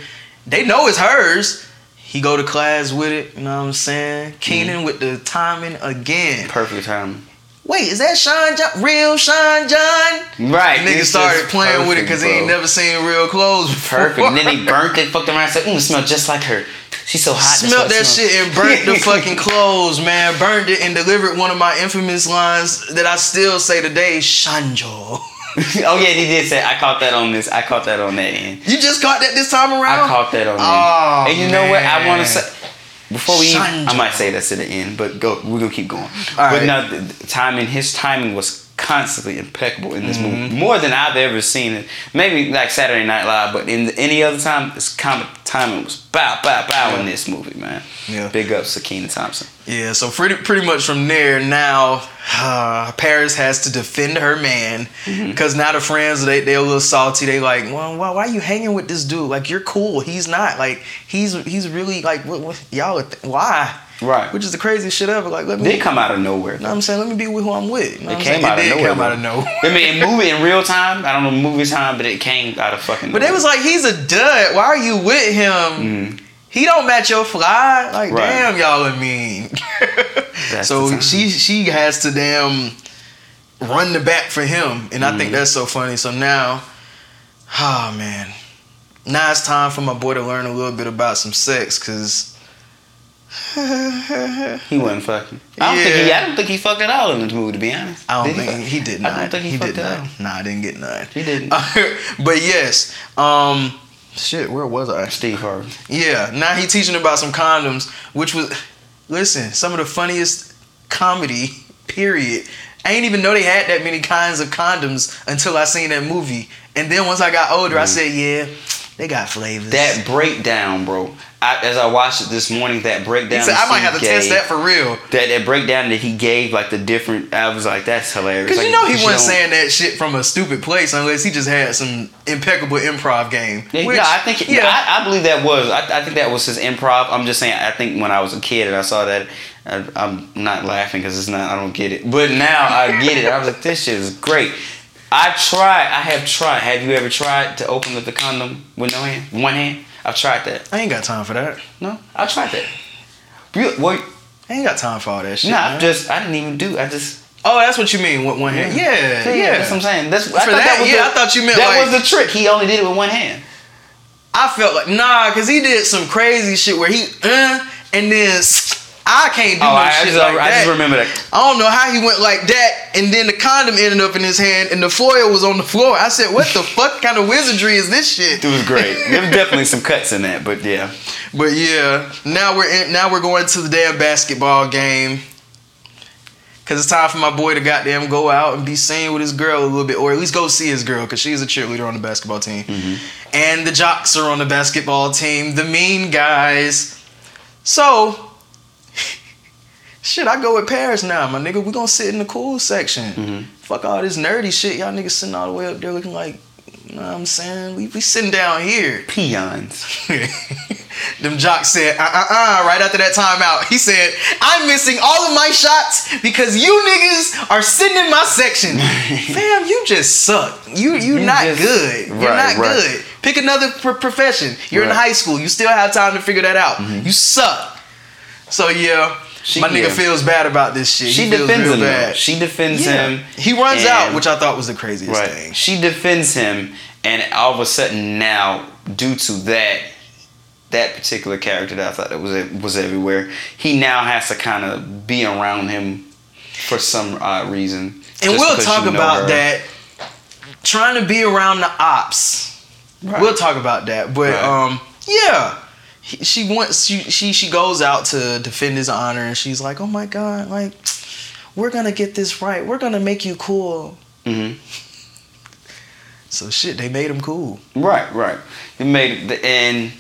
They know it's hers. He go to class with it. You know what I'm saying? Kenan with the timing again. Perfect time. Wait, is that Sean John? Real Sean John? Right. Nigga it's started playing with it because he ain't never seen real clothes before. Perfect. And then he burnt it, fucked around, said, mm, smell just like her. She's so hot. Smelt that smells." shit and burnt the (laughs) fucking clothes, man. Burned it and delivered one of my infamous lines that I still say today, Shanjo. (laughs) oh yeah, he did say I caught that on this. I caught that on that end. You just caught that this time around. I caught that on Oh, there. And you know what? I want to say before we. I might say that to the end, but go. We're gonna keep going. but right. no, the, the timing. His timing was constantly impeccable in this Mm-hmm. movie, more than I've ever seen it. Maybe like Saturday Night Live, but in any other time, this comic timing was bow, bow, bow in this movie, man. Yeah. Big up Kenan Thompson. Yeah, so pretty pretty much from there now, uh, Paris has to defend her man Mm-hmm. because now the friends they they a little salty. They like, well, why, why you hanging with this dude? Like you're cool, he's not. Like he's he's really like what, what y'all are th- why? Right. Which is the craziest shit ever. Like let me. They come out of nowhere. You know what I'm saying? Let me be with who I'm with. You know It came saying? out of it did nowhere. come though. out of nowhere. I mean, in movie in real time. I don't know movie time, but it came out of fucking. But they was like, he's a dud. Why are you with him? He don't match your fly. Like, Mm. Right. damn, y'all are mean. (laughs) That's so she she has to damn run the back for him, and I think Mm. that's so funny. So now, oh man, now it's time for my boy to learn a little bit about some sex, cause. (laughs) He wasn't fucking. I don't think he. I don't think he fucked at all in this movie. To be honest, I don't Did think he, did not. I don't think he, he fucked did at all. Nah, I didn't get none. He didn't. (laughs) but yes, um, shit, where was I? Steve Harvey. Yeah, now he teaching about some condoms, which was, listen, some of the funniest comedy. Period. I ain't even know they had that many kinds of condoms until I seen that movie, and then once I got older, I said, yeah, they got flavors. That breakdown, bro. I, as I watched it this morning, that breakdown. said, I might have to test that for real. That that breakdown that he gave, like the different. I was like, that's hilarious. Cause Like, you know he wasn't saying that shit from a stupid place unless he just had some impeccable improv game. Yeah, Which- yeah, I think. yeah. I, I believe that was. I, I think that was his improv. I'm just saying. I think when I was a kid and I saw that, I, I'm not laughing because it's not. I don't get it. But now I get it. I was like, this shit is great. I tried. I have tried. Have you ever tried to open up the condom with no hand, one hand? I've tried that. I ain't got time for that. No, I tried that. You, well, I ain't got time for all that shit. nah. I just. I didn't even do. I just. oh, that's what you mean with one hand? Yeah, yeah. That's what I'm saying. That's I For thought that, was yeah, the- I thought you meant that like- was the trick. He only did it with one hand. I felt like nah, cause he did some crazy shit where he uh, and then I can't do Oh, no I, shit just, uh, like I that. just remember that. I don't know how he went like that, and then the condom ended up in his hand, and the foil was on the floor. I said, "What the (laughs) fuck kind of wizardry is this shit?" It was great. (laughs) there was definitely some cuts in that, but yeah. But yeah, now we're in, now we're going to the damn basketball game. Cause it's time for my boy to goddamn go out and be seen with his girl a little bit, or at least go see his girl, cause she's a cheerleader on the basketball team, mm-hmm. and the jocks are on the basketball team, the mean guys. So, shit, I go with Paris now, my nigga. We gonna sit in the cool section. Fuck all this nerdy shit, y'all niggas sitting all the way up there looking like, you know what I'm saying? We we sitting down here. Peons. (laughs) Them jocks said, uh uh uh, right after that timeout. He said, I'm missing all of my shots because you niggas are sitting in my section. (laughs) Fam, you just suck. You you, You not just- good. You're not right. good. Pick another pro- profession. You're in Right. Mm-hmm. high school. You still have time to figure that out. You suck. So yeah, She- my nigga yeah. feels bad about this shit. She defends him. bad. She defends Yeah. him. He runs out, which I thought was the craziest Right. thing. She defends him, and all of a sudden now, due to that, that particular character that I thought that was was everywhere, he now has to kind of be around him for some odd reason. And we'll talk you know about her. that. Trying to be around the ops. Right. We'll talk about that. But Right. um, yeah. He, she wants she, she she goes out to defend his honor, and she's like, "Oh my god, like we're gonna get this right. We're gonna make you cool." hmm So shit, they made him cool. Right, right. He made it, and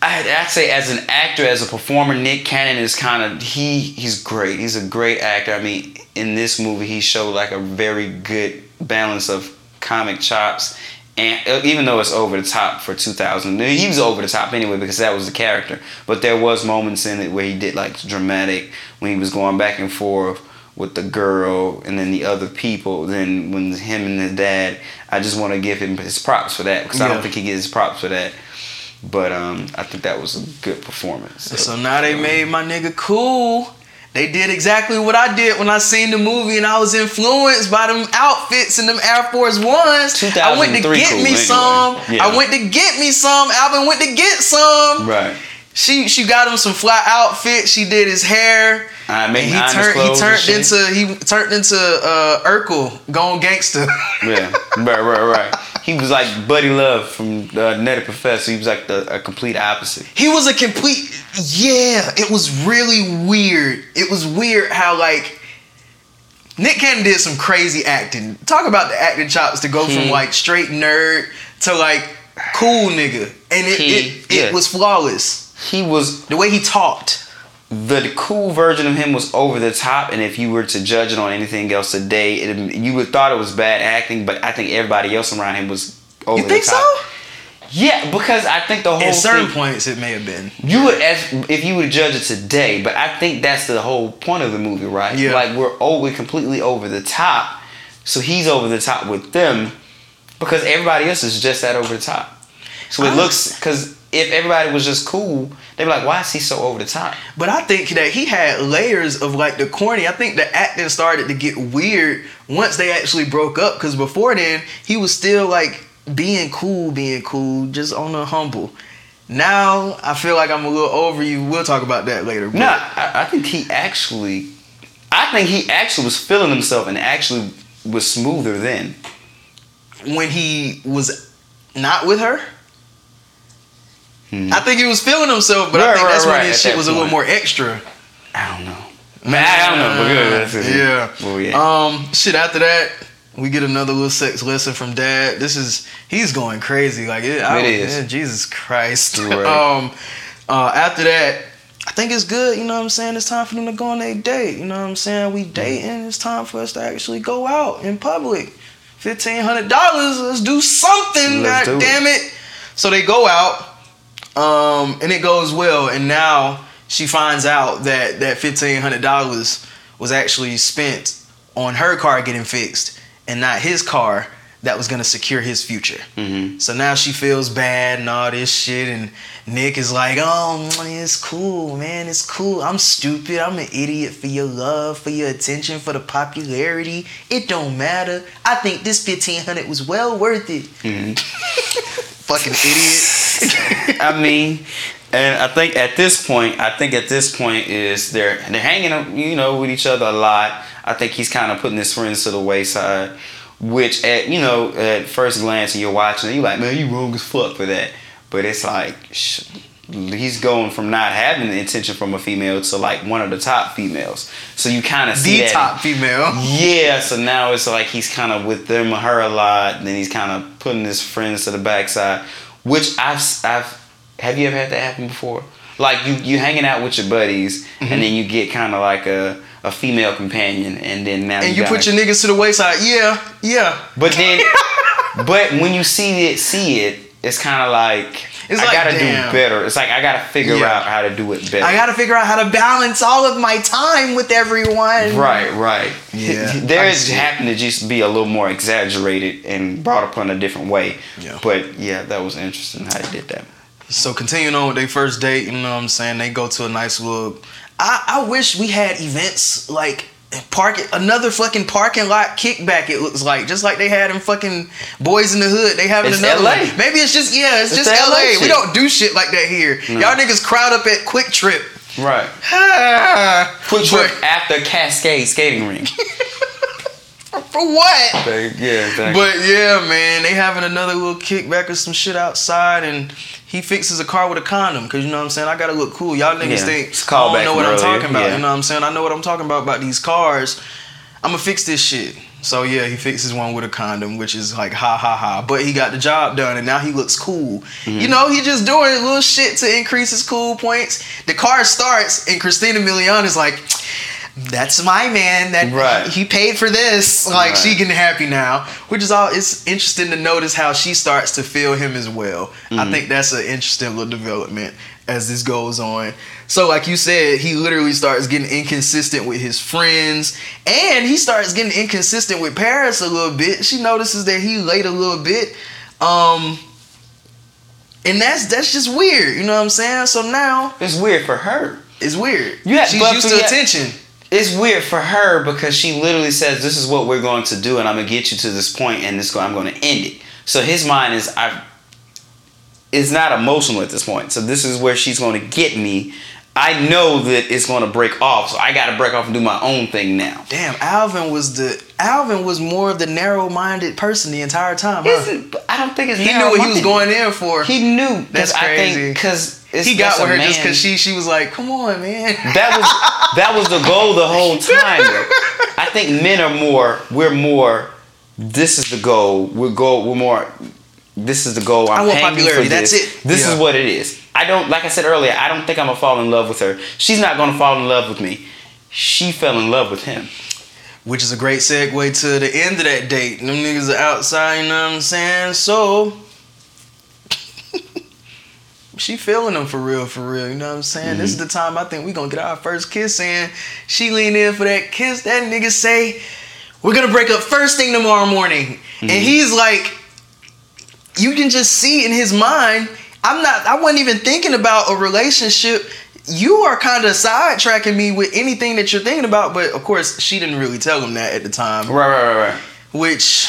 I'd, I'd say as an actor, as a performer, Nick Cannon is kind of he he's great. He's a great actor. I mean, in this movie, he showed like a very good balance of comic chops, and uh, even though it's over the top for 2000, he was over the top anyway because that was the character. But there was moments in it where he did like dramatic when he was going back and forth with the girl and then the other people. Then when him and his dad, I just want to give him his props for that because I don't think he gets his props for that. But um, I think that was a good performance. So now they made my nigga cool. They did exactly what I did when I seen the movie and I was influenced by them outfits and them Air Force Ones. I went to get cool, me anyway. some. Yeah. I went to get me some. Alvin went to get some. right. She she got him some fly outfits. She did his hair. I mean, he turned he turned into he turned into uh Urkel, gone gangster. Yeah, right, right, right. (laughs) He was like Buddy Love from uh, Nutty Professor. He was like the a complete opposite. he was a complete yeah it was really weird it was weird how like nick cannon did some crazy acting talk about the acting chops to go from He- like straight nerd to like cool nigga and it He- it, it yeah. was flawless He was the way he talked the cool version of him was over the top, and if you were to judge it on anything else today, it, you would thought it was bad acting. But I think everybody else around him was over the top. you think the so. Yeah, because I think the whole at certain thing, points it may have been You would, as if you would judge it today, but I think that's the whole point of the movie, right? Yeah. Like we're oh, we're completely over the top, so he's over the top with them, because everybody else is just that over the top. So it I- looks because if everybody was just cool, they'd be like, why is he so over the top? But I think that he had layers of like the corny. I think the acting started to get weird once they actually broke up. Because before then, he was still like being cool, being cool, just on the humble. Now I feel like I'm a little over you. We'll talk about that later. No, I, I think he actually, I think he actually was feeling himself and actually was smoother then. when he was not with her. I think he was feeling himself, but I think right, that's right, when his shit was a little more extra. I don't know. Man, I don't know, but good. That's it. Yeah. Well, yeah. Um, shit. After that, we get another little sex lesson from Dad. This is he's going crazy. Like it, I, It is. yeah, Jesus Christ. Right. (laughs) um, uh, after that, I think it's good. You know what I'm saying? It's time for them to go on a date. You know what I'm saying? We dating. It's time for us to actually go out in public. Fifteen hundred dollars. Let's do something. Let's God do it. damn it. So they go out, um, and it goes well. And now she finds out that that fifteen hundred dollars was actually spent on her car getting fixed, and not his car that was gonna secure his future. hmm So now she feels bad and all this shit, and Nick is like, "Oh, it's cool, man, it's cool. I'm stupid. I'm an idiot for your love, for your attention, for the popularity. It don't matter. I think this fifteen hundred was well worth it. hmm (laughs) Fucking idiot. (laughs) I mean, and I think at this point, I think at this point is they're they're hanging, you know, with each other a lot. I think he's kind of putting his friends to the wayside, which at you know at first glance, and you're watching, you're like, man, you wrong as fuck for that. But it's like sh- he's going from not having the intention from a female to like one of the top females. So you kind of see the top female. Yeah, so now it's like he's kind of with them or her a lot. And then he's kind of putting his friends to the backside, which I've I've have you ever had that happen before? Like you you hanging out with your buddies, Mm-hmm. and then you get kind of like a a female companion, and then now And you gotta- put your niggas to the wayside. Yeah, yeah. but then but when you see it see it, it's kind of like. It's I like, gotta damn. do better. It's like I gotta figure Yeah. out how to do it better. I gotta figure out how to balance all of my time with everyone. Right, right. Yeah, (laughs) there is happened to just be a little more exaggerated and brought up in a different way. Yeah. But yeah, that was interesting how they did that. So continuing on with their first date, you know what I'm saying? They go to a nice little. I, I wish we had events like park another fucking parking lot kickback. It looks like just like they had in fucking Boys in the Hood. They having It's another. LA. one. Maybe it's just yeah, it's, It's just LA LA. We don't do shit like that here. No. Y'all niggas crowd up at QuikTrip. Right. Ah, (sighs) Quick but- trip after Cascade skating rink. (laughs) for what? yeah, exactly. But yeah, man, they having another little kickback or some shit outside, and he fixes a car with a condom because you know what I'm saying. I gotta look cool. Y'all niggas Yeah. think It's I don't know what I'm earlier. talking about. Yeah. You know what I'm saying. I know what I'm talking about about these cars. I'm gonna fix this shit. So yeah, he fixes one with a condom, which is like ha ha ha. But he got the job done, and now he looks cool. Mm-hmm. You know, he just doing a little shit to increase his cool points. The car starts, and Christina Milian is like, "That's my man. That Right. he paid for this. Like she Right. getting happy now." Which is all. It's interesting to notice how she starts to feel him as well. I Mm-hmm. think that's an interesting little development as this goes on. So, like you said, he literally starts getting inconsistent with his friends, and he starts getting inconsistent with Paris a little bit. She notices that he late a little bit, um, and that's that's just weird. You know what I'm saying? So now It's weird for her. it's weird. Yeah, she's used to attention. It's weird for her because she literally says, "This is what we're going to do, and I'm gonna get you to this point, and this I'm going to end it." So his mind is, I, is not emotional at this point. So this is where she's going to get me. I know that it's going to break off, so I got to break off and do my own thing now. Damn, Alvin was the Alvin was more of the narrow-minded person the entire time. Huh? I don't think it's He knew what he was going in for. He knew. That's crazy. because he got with her just because she she was like, "Come on, man." that was (laughs) that was the goal the whole time. I think men are more. We're more. This is the goal. We're go. We're more. This is the goal. I'm I want popularity, that's it. This Yeah. is what it is. I don't. Like I said earlier, I don't think I'm gonna fall in love with her. She's not gonna fall in love with me. She fell in love with him. Which is a great segue to the end of that date. Them niggas are outside, you know what I'm saying? So (laughs) she feeling him for real, for real. You know what I'm saying? This is the mm-hmm. time I think we gonna get our first kiss in. She lean in for that kiss. That nigga say, "We're gonna break up first thing tomorrow morning," and mm-hmm. he's like, you can just see in his mind. I'm not. I wasn't even thinking about a relationship. You are kind of sidetracking me with anything that you're thinking about, but of course she didn't really tell him that at the time Right, right, right, right. which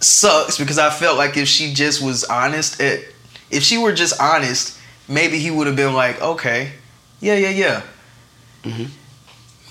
sucks because I felt like if she just was honest at if she were just honest, maybe he would have been like, okay, yeah, yeah, yeah. Mhm.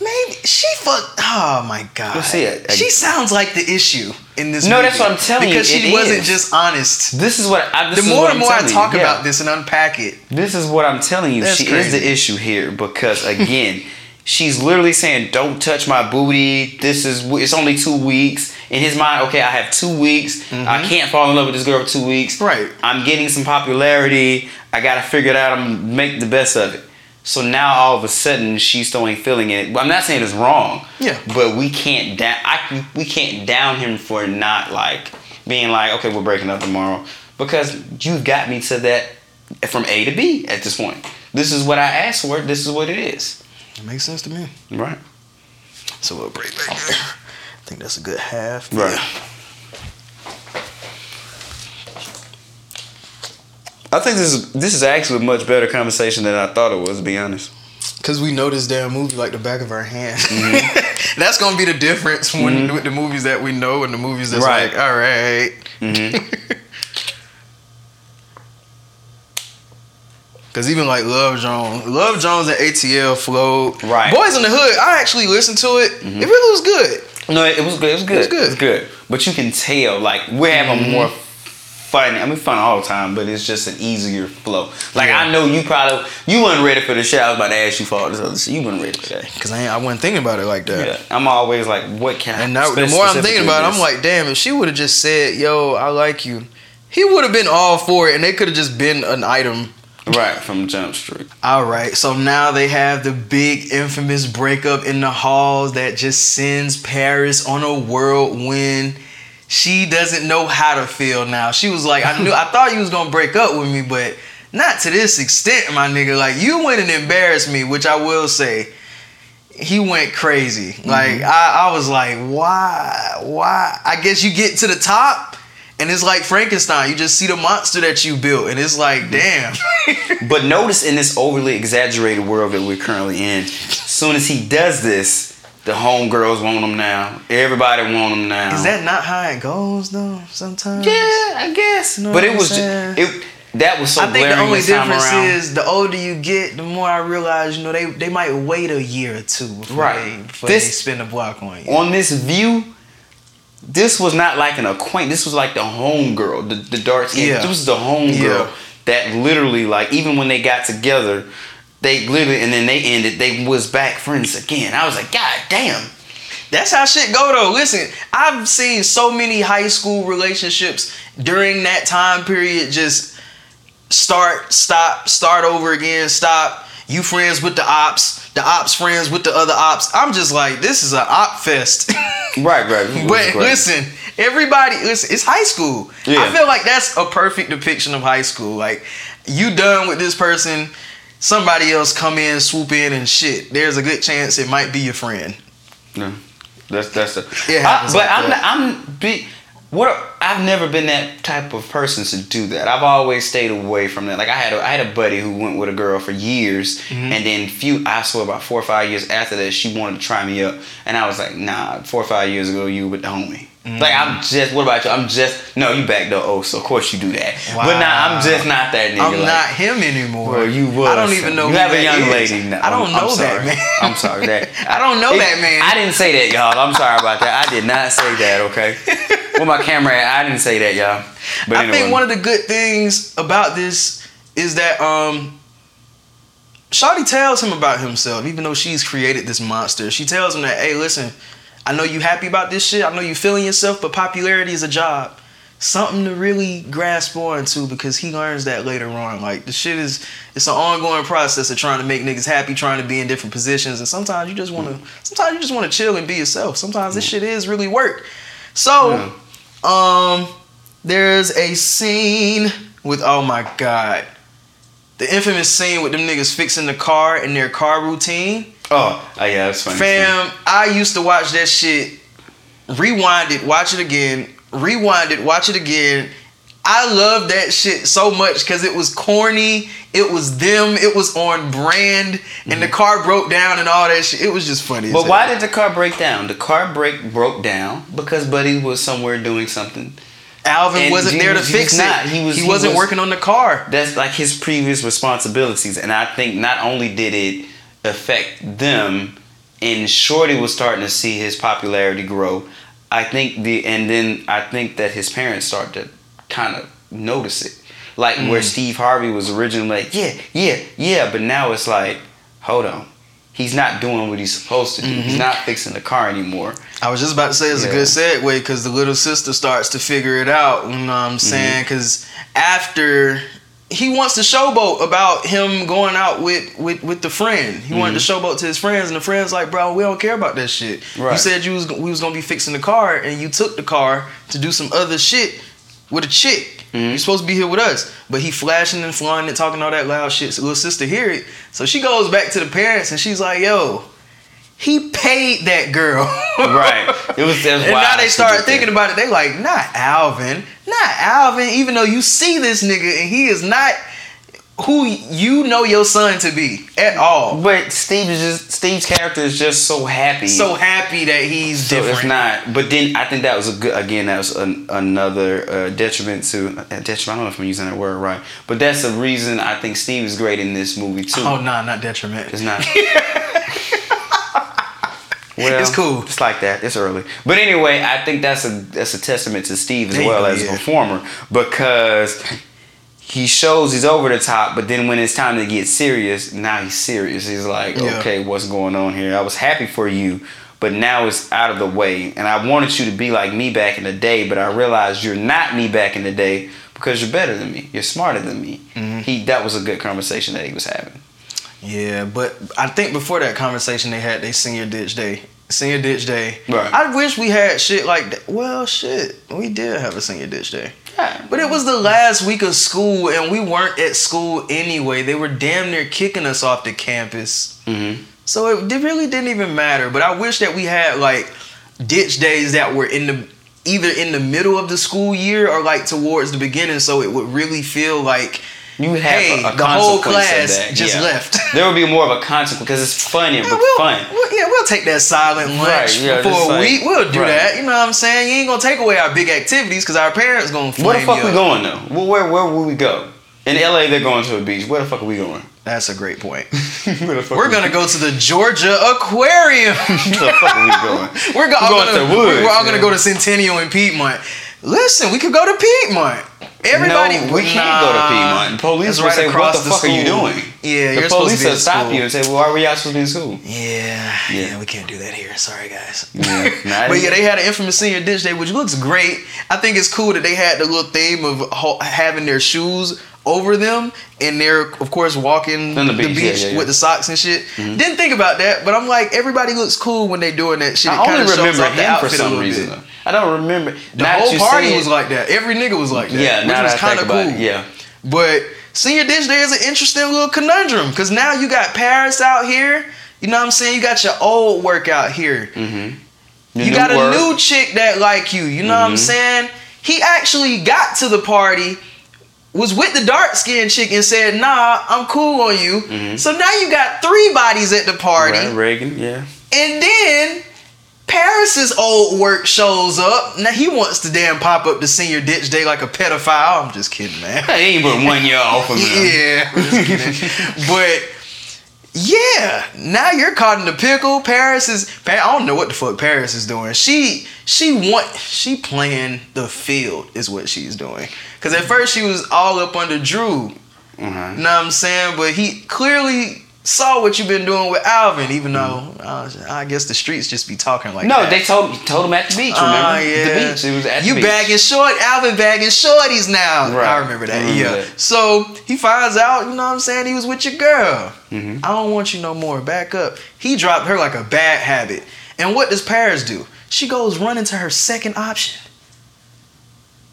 Maybe she fucked. Oh my god. Let's see it. She sounds like the issue in this. No, movie. that's what I'm telling you, because she wasn't is. just honest. This is what I. This The more and more I telling you. talk Yeah. about this and unpack it, This is what I'm telling you. That's she crazy. is the issue here because (laughs) again, she's literally saying, "Don't touch my booty." This is it's only two weeks. In his mind, okay, I have two weeks. I can't fall in love with this girl for two weeks. Mm-hmm. Right. I'm getting some popularity. I gotta figure it out. I'm make the best of it. So now all of a sudden she's throwing feeling in it. I'm not saying it's wrong. Yeah. But we can't down. I we can't down him for not like being like, okay, we're breaking up tomorrow because you've got me to that from A to B at this point. This is what I asked for. This is what it is. it makes sense to me. Right. So we'll break back there. I think that's a good half. Right. I think this is this is actually a much better conversation than I thought it was. To be honest. Cause we know this damn movie like the back of our hand. Mm-hmm. (laughs) that's gonna be the difference when with the movies that we know and the movies that's Right. like, all right. Mhm. (laughs) Cause even like Love Jones, Love Jones and ATL flowed. Right. Mm-hmm. Boys in the Hood, I actually listened to it. It really was good. No, it was good. It was good. was good. It was good. But you can tell, like, we're having more fun. I mean, fun all the time, but it's just an easier flow. Like, Yeah. I know you probably you weren't ready for the shit. I was about to ask you for all this other shit. You weren't ready for that. Cause I I wasn't thinking about it like that. Yeah. I'm always like, what can I? And now, the more I'm thinking about it, I'm like, damn, if she would have just said, "Yo, I like you," he would have been all for it, and they could have just been an item right from Jump Street. All right, so now they have the big infamous breakup in the halls that just sends Paris on a whirlwind. She doesn't know how to feel now. She was like, I knew I thought you was gonna break up with me, but not to this extent, my nigga. Like you went and embarrassed me, which I will say. He went crazy. Mm-hmm. Like I, I was like, why? Why? I guess you get to the top and it's like Frankenstein. You just see the monster that you built, and it's like, damn. But notice in this overly exaggerated world that we're currently in, as soon as he does this, the homegirls want them now. Everybody want them now. Is that not how it goes though? Sometimes. Yeah, I guess. Know but it was just, it. That was so I think the only difference around. is the older you get, the more I realize, you know, they they might wait a year or two before, Right. they, before This- they spin the block on you. on this view, this was not like an acquaintance. This was like the home girl, the, the dark skin. Yeah. This was the home Yeah. girl. that literally like even when they got together, they literally and then they ended. They was back friends again. I was like, God damn. That's how shit go though. Listen, I've seen so many high school relationships during that time period just start, stop, start over again, stop. You friends with the ops, the ops friends with the other ops. I'm just like, this is an op fest. (laughs) Right, right. But listen, everybody, listen, it's high school. Yeah. I feel like that's a perfect depiction of high school. Like, you done with this person, somebody else come in, swoop in, and shit. There's a good chance it might be your friend. No, that's that's a. It I- but like I'm that. I'm be what I've never been that type of person to do that. I've always stayed away from that. Like I had a, I had a buddy who went with a girl for years, Mm-hmm. and then few I swear about four or five years after that, she wanted to try me up, and I was like, Nah, four or five years ago, you with the homie. Mm-hmm. Like I'm just. What about you? I'm just. No, you back the oh, so of course you do that. But nah, I'm just not that nigga. I'm like, not him anymore. Bro, you was. I don't even know. You have a young is. lady now. I don't I'm know that man. I'm sorry that. (laughs) I don't know that man. I didn't say that, y'all. I'm sorry about that. I did not say that. Okay. (laughs) With my camera, at? I didn't say that, y'all. But I anyway, think one of the good things about this is that um Shawty tells him about himself, even though she's created this monster. She tells him that, hey, listen, I know you happy about this shit. I know you feeling yourself, but popularity is a job. Something to really grasp on to because he learns that later on. Like the shit is it's an ongoing process of trying to make niggas happy, trying to be in different positions. And sometimes you just wanna sometimes you just wanna chill and be yourself. Sometimes this shit is really work. So um there's a scene with oh my god. The infamous scene with them niggas fixing the car in their car routine. Oh, oh yeah, that's funny. Fam, I used to watch that shit, rewind it, watch it again, rewind it, watch it again. I love that shit so much because it was corny, it was them, it was on brand, and the mm-hmm. car broke down and all that shit. It was just funny. But why did the car break down? The car break broke down because Buddy was somewhere doing something. Alvin and wasn't he there to was- he fix was it? not. He was- he wasn't was- working on the car. That's like his previous responsibilities, and I think not only did it affect them, and Shorty was starting to see his popularity grow. I think the and then I think that his parents started to kind of notice it, like where Mm. Steve Harvey was originally like, yeah, yeah, yeah, but now it's like, hold on. He's not doing what he's supposed to do. Mm-hmm. He's not fixing the car anymore. I was just about to say it's a good segue because the little sister starts to figure it out. You know what Mm-hmm. I'm saying? Because after he wants to showboat about him going out with with, with the friend, he wanted to mm-hmm. showboat to his friends, and the friends like, bro, we don't care about that shit. You said you was we was gonna be fixing the car, and you took the car to do some other shit with a chick. Mm-hmm. You're supposed to be here with us, but he flashing and flying and talking all that loud shit. So little sister hear it, so she goes back to the parents and she's like, "Yo, he paid that girl." (laughs) Right. It was. That's And wild now they start thinking there. about it. They like, not Alvin, not Alvin. Even though you see this nigga and he is not who you know your son to be at all. But Steve is just Steve's character is just so happy. So happy that he's So different. it's not. But then I think that was a good. Again, that was an, another uh, detriment to uh, detriment. I don't know if I'm using that word right, but that's the reason I think Steve is great in this movie too. oh nah, not detriment. It's not. (laughs) well, It's cool. It's like that. It's early, but anyway, I think that's a that's a testament to Steve as There well as a performer because he shows he's over the top, but then when it's time to get serious, now he's serious. He's like, Yeah. okay, what's going on here? I was happy for you, but now it's out of the way, and I wanted you to be like me back in the day, but I realized you're not me back in the day because you're better than me. You're smarter than me. Mm-hmm. He that was a good conversation that he was having. Yeah, but I think before that conversation they had they senior ditch day. Senior ditch day. Right. I wish we had shit like that. Well, shit, we did have a senior ditch day. Yeah. But it was the last week of school, and we weren't at school anyway. They were damn near kicking us off the campus. Mm-hmm. So it really didn't even matter. But I wish that we had like ditch days that were in the either in the middle of the school year or like towards the beginning, so it would really feel like You have hey, a, a the whole class that. just Yeah. left. (laughs) There would be more of a consequence because it's funny Yeah, but we'll, fun. we'll- yeah, we'll take that silent lunch Right, yeah, for a like- week. We'll do right. that. You know what I'm saying? You ain't gonna take away our big activities because our parents gonna Where the fuck you we going though? Well, where where will we go? In LA, they're going to a beach. Where the fuck are we going? That's a great point. (laughs) Where the fuck We're gonna go to the Georgia Aquarium. (laughs) Where the fuck are we going? We're, go- We're going gonna, to the woods, we're all gonna go to Centennial and Piedmont. Listen, we could go to Piedmont. Everybody, no, we can't go to Piedmont. The police It's will right say, "What the, the fuck are you doing?" Yeah, the you're supposed police to be will stop school. you and say, "Well, why were y'all supposed to be in school?" Yeah, yeah, Yeah. we can't do that here. Sorry, guys. Yeah. (laughs) But yeah, they had an infamous senior ditch day, which looks great. I think it's cool that they had the little theme of ho- having their shoes over them, and they're of course walking the the beach, beach, yeah, yeah, yeah. with the socks and shit. Didn't think about that, but I'm like, everybody looks cool when they're doing that shit. I only remember him for some reason. bit. I don't remember. The that whole party was like that. Every nigga was like that. Yeah, which was kind of cool. it, yeah. But senior ditch day is an interesting little conundrum because now you got Paris out here. You know what I'm saying? You got your old workout here. The You got a new chick that like you. You know what I'm Mhm. saying? He actually got to the party, was with the dark skinned chick and said, "Nah, I'm cool on you." Mm-hmm. So now you got three bodies at the party, Right, Reagan, yeah. and then Paris's old work shows up. Now he wants to damn pop up the senior ditch day like a pedophile. I'm just kidding, man. He ain't but one year off of me. (laughs) Yeah, I'm just (laughs) but yeah, now you're caught in the pickle. Paris is I don't know what the fuck Paris is doing. She she want she playing the field is what she's doing. Cause at first she was all up under Drew. Uh-huh. You know what I'm saying? But he clearly saw what you've been doing with Alvin. Even though uh, I guess the streets just be talking like No, that. they told told him at the beach. Remember Ah, yeah. the beach? It was at you the beach. bagging short, Alvin bagging shorties now. Right. I remember that. Remember yeah. So he finds out, you know what I'm saying, he was with your girl. Mm-hmm. I don't want you no more. Back up. He dropped her like a bad habit. And what does Paris do? She goes running to her second option.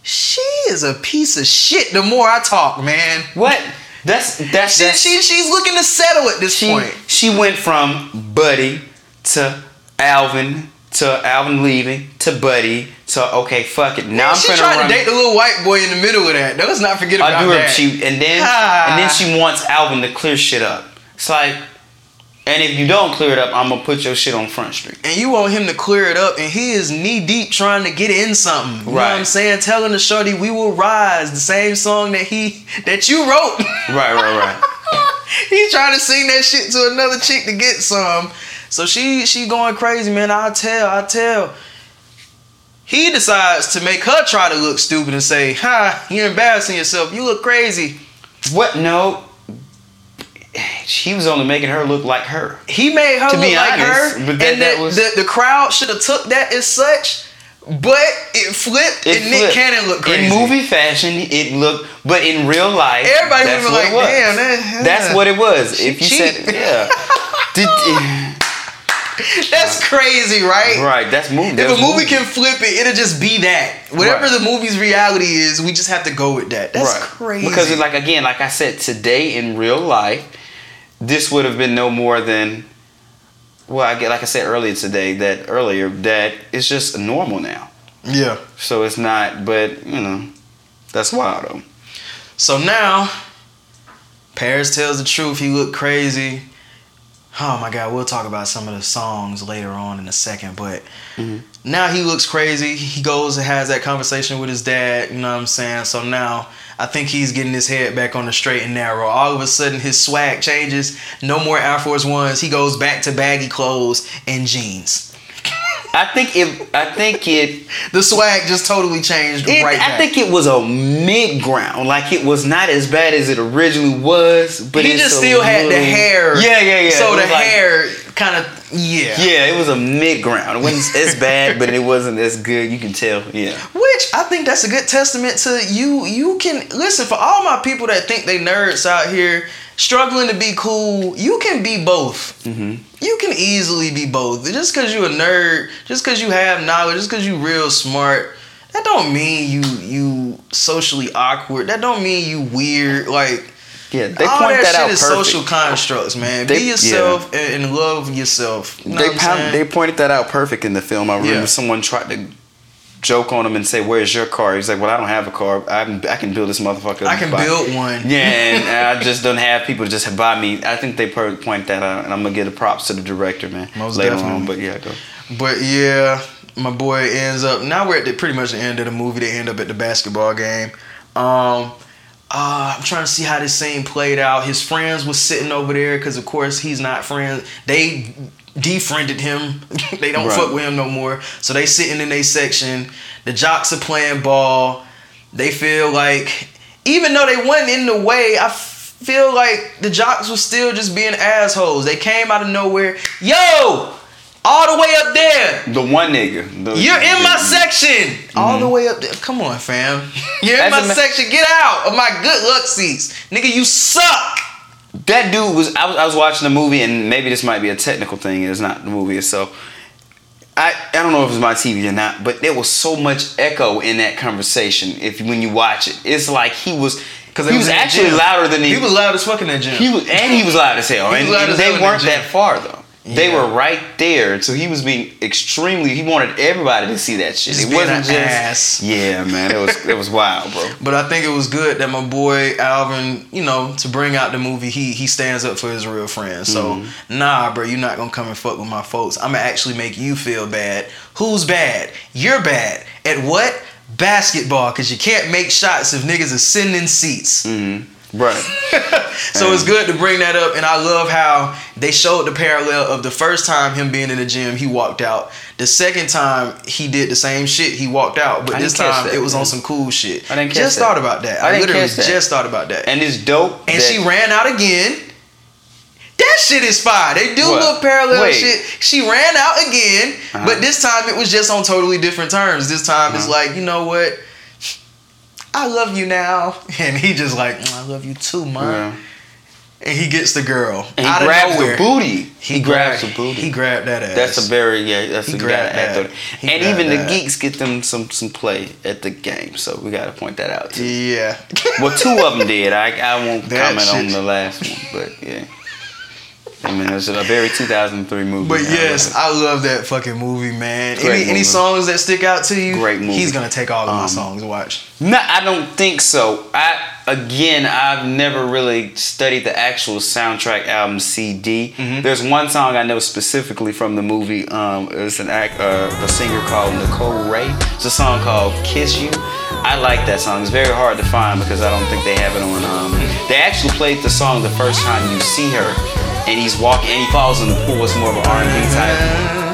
She is a piece of shit the more I talk, man. What? That's that's She, that's she, she's looking to settle at this she point. she went from Buddy to Alvin to Alvin leaving to Buddy to okay, fuck it. Now I'm she tried run. to date the little white boy in the middle of that. Let's not forget about I do that. her. She and then Ah. and then (sighs) she wants Alvin to clear shit up. It's like, and if you don't clear it up, I'm gonna put your shit on Front Street. and you want him to clear it up, and he is knee deep trying to get in something. You know what I'm saying? Telling the shorty, "We will rise," the same song that he that you wrote. Right, right, right. (laughs) He's trying to sing that shit to another chick to get some. So she she going crazy, man. I tell, I tell. He decides to make her try to look stupid and say, "Ha, you're embarrassing yourself. You look crazy." What? No. He was only making her look like her. He made her To look be like honest, her, but that- and that the, was- the the crowd should have took that as such. But it flipped, It and Nick flipped. Cannon looked crazy. In movie fashion, it looked, but in real life, Everybody that's was like, was. "Damn, that- that's what it was." She if you cheap. said, yeah, (laughs) Did- That's crazy, right? right, that's movie. If a movie can flip it, it'll just be that. Whatever Right. the movie's reality is, we just have to go with that. That's Right. crazy. Because like again, like I said, today in real life, this would have been no more than well, I get like I said earlier today that earlier that it's just normal now. yeah. So it's not, but you know, that's wild though. So now, Paris tells the truth. He looked crazy. Oh my God, we'll talk about some of the songs later on in a second. But Mhm. Now he looks crazy. He goes and has that conversation with his dad. You know what I'm saying? So now I think he's getting his head back on the straight and narrow. All of a sudden, his swag changes. No more Air Force Ones. He goes back to baggy clothes and jeans. I think it. I think it. (laughs) The swag just totally changed it right I back. think it was a mid ground. Like it was not as bad as it originally was, but he just still had the hair. Yeah, yeah, yeah. So the like- hair kind of yeah. Yeah, it was a mid ground. It wasn't as bad, but it wasn't as good. You can tell. Yeah. Which I think that's a good testament to you. You can listen for all my people that think they nerds out here struggling to be cool. You can be both. Mm-hmm. You can easily be both. Just because you're a nerd, just because you have knowledge, just because you're real smart, that don't mean you you socially awkward. That don't mean you weird. Like Yeah, they all point that, that, shit out is perfect. social constructs, man. They- be yourself and, and love yourself. You know they what I'm pound, they pointed that out perfect in the film. I remember Yeah. someone tried to joke on him and say, "Where's your car?" He's like, "Well, I don't have a car. I can, I can build this motherfucker. I can by-" build one. (laughs) Yeah, and (laughs) I just don't have people to just buy me. I think they point that out, and I'm gonna give the props to the director, man. Most later definitely. on, but yeah, go. But yeah, my boy ends up. Now we're at the, pretty much the end of the movie. They end up at the basketball game. Um, uh, I'm trying to see how this scene played out. His friends was sitting over there because, of course, he's not friends. They defriended him. (laughs) they don't Right. fuck with him no more. So they sitting in their section. The jocks are playing ball. They feel like even though they wasn't in the way, I feel like the jocks were still just being assholes. They came out of nowhere. Yo, all the way up there. The one nigga. the- You're in my section. All the mm-hmm. way up there. Come on, fam. You're in my ma- section. Get out of my good luck seats. Nigga, you suck. That dude was I, was. I was watching the movie, and maybe this might be a technical thing. It's not the movie itself. I, I don't know if it's my TV or not, but there was so much echo in that conversation. If when you watch it, it's like he was because he was was actually louder than he, He was loud as fuck in that gym. He was, and he was loud as hell. He and and they weren't that far though. They were right there, so he was being extremely. He wanted everybody to see that shit. Just it wasn't just ass. yeah, man. It was it was wild, bro. (laughs) But I think it was good that my boy Alvin, you know, to bring out the movie, he he stands up for his real friends. So Mm-hmm. nah, bro, you're not gonna come and fuck with my folks. I'm gonna actually make you feel bad. Who's bad? You're bad. At what? Basketball, cause you can't make shots if niggas are sitting in seats. Mm-hmm. Right. (laughs) So it's good to bring that up, and I love how they showed the parallel of the first time him being in the gym, he walked out. The second time he did the same shit, he walked out. But I this time that, it was man. on some cool shit. I didn't catch just that. thought about that. I I, didn't literally catch that. just thought about that. And, And it's dope. that- she ran out again. That shit is fire. They do What? little parallel Wait. shit. She ran out again, Uh-huh. but this time it was just on totally different terms. This time it's Uh-huh. like, you know what? I love you now. (laughs) And he just like, "Mm, I love you too, man Yeah. and he gets the girl And out he of grabs the booty. He, grabs the grabbed- booty. He grabbed that ass. That's a very yeah. That's He a grabbed that. He And even the geeks get them some some play at the game, so we gotta point that out too. yeah. Well, two of them did. I I won't (laughs) That comment on the last one, but yeah. I mean, it's a very 2003 movie. But love yes. I love that fucking movie, man. Great any any songs that stick out to you? Great movie. He's gonna take all of my Um, songs. Watch. No, I don't think so. I again, I've never really studied the actual soundtrack album CD. Mm-hmm. There's one song I know specifically from the movie. Um, it's an act, uh, a singer called Nicole Wray. It's a song called "Kiss You." I like that song. It's very hard to find because I don't think they have it on. Um, they actually played the song the first time you see her, and he's walking and he falls in the pool. It's more of an R&B type.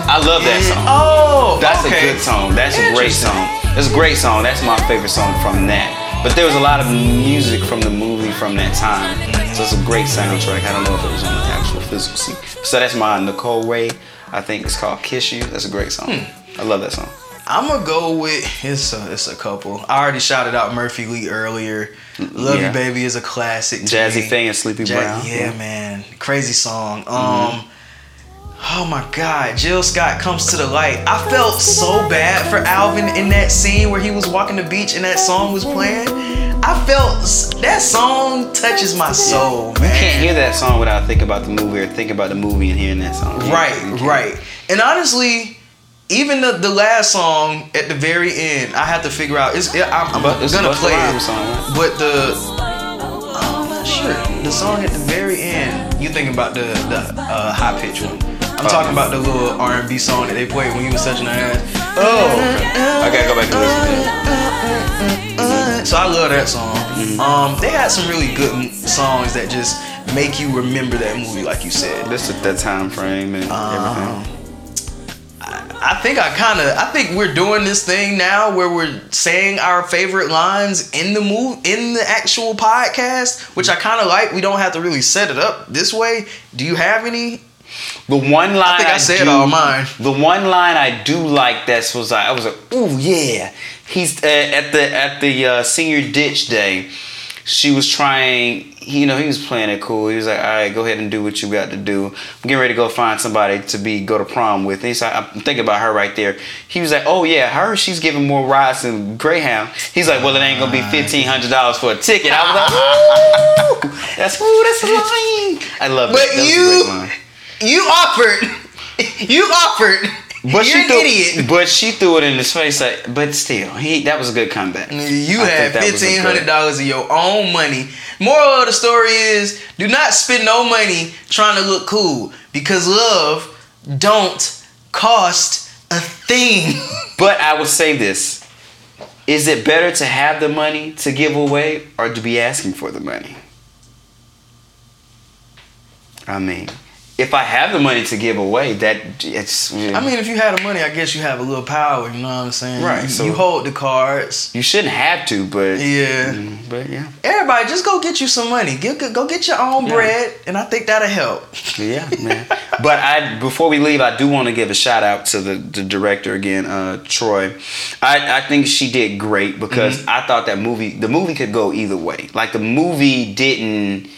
I love that song. Oh, That's okay. a good song. That's a great song. It's a great song. That's my favorite song from that. But there was a lot of music from the movie from that time. So it's a great soundtrack. I don't know if it was on the actual physical CD. So that's my Nicole Wray. I think it's called Kiss You. That's a great song. Hmm. I love that song. I'm gonna go with it's a it's a couple. I already shouted out Murphy Lee earlier. Love Yeah. You Baby is a classic. Jazze me. Pha and Sleepy Ja- Brown. Yeah, man. Crazy song. Um Mm-hmm. Oh my god, Jill Scott comes to the light. I felt so bad for Alvin in that scene where he was walking the beach and that song was playing. I felt that song touches my soul, man. You can't hear that song without thinking about the movie or thinking about the movie and hearing that song. Right, right. And honestly, even the, the last song at the very end, I have to figure out. It's, it, I'm, I'm it's gonna play it, song, right? but the I'm not sure. The song at the very end, you thinking about the the uh, high pitch one. I'm Oh. talking about the little R&B song that they played when you was touching her ass. Oh, okay. I gotta go back and listen to that. So I love that song. Mm-hmm. Um, they had some really good songs that just make you remember that movie, like you said. This is that time frame and Uh-huh. everything. I think I kind of I think we're doing this thing now where we're saying our favorite lines in the move in the actual podcast, which I kind of like. We don't have to really set it up this way. Do you have any? The one line I think I said do, all mine. The one line I do like that was like I was like, ooh yeah. He's uh, at the at the uh, senior ditch day. She was trying. You know, he was playing it cool. He was like, all right, go ahead and do what you got to do. I'm getting ready to go find somebody to be go to prom with. And he's like, I'm thinking about her right there. He was like, oh yeah, her. She's giving more rides than Greyhound. He's like, well, it ain't gonna be fifteen hundred dollars for a ticket. I was like, (laughs) ooh, that's ooh, that's a line. I love But that. A you- You offered. You offered. But You're she an threw, idiot. But she threw it in his face. Like, but still, he that was a good comeback. You I had think that was a fifteen hundred dollars of your own money. Moral of the story is: do not spend no money trying to look cool because love don't cost a thing. (laughs) But I will say this: Is it better to have the money to give away, or to be asking for the money? I mean, if I have the money to give away, that it's. I mean, if you had the money, I guess you have a little power. You know what I'm saying? Right, You, so- you hold the cards. you shouldn't have to, but Yeah. Mm, but yeah, Everybody, just go get you some money. Get, go get your own Yeah. bread, and I think that'll help. yeah, (laughs) man. but I before we leave, I do want to give a shout out to the, the director again, uh, Troy. I, I think she did great because Mm-hmm. I thought that movie the movie could go either way. Like the movie didn't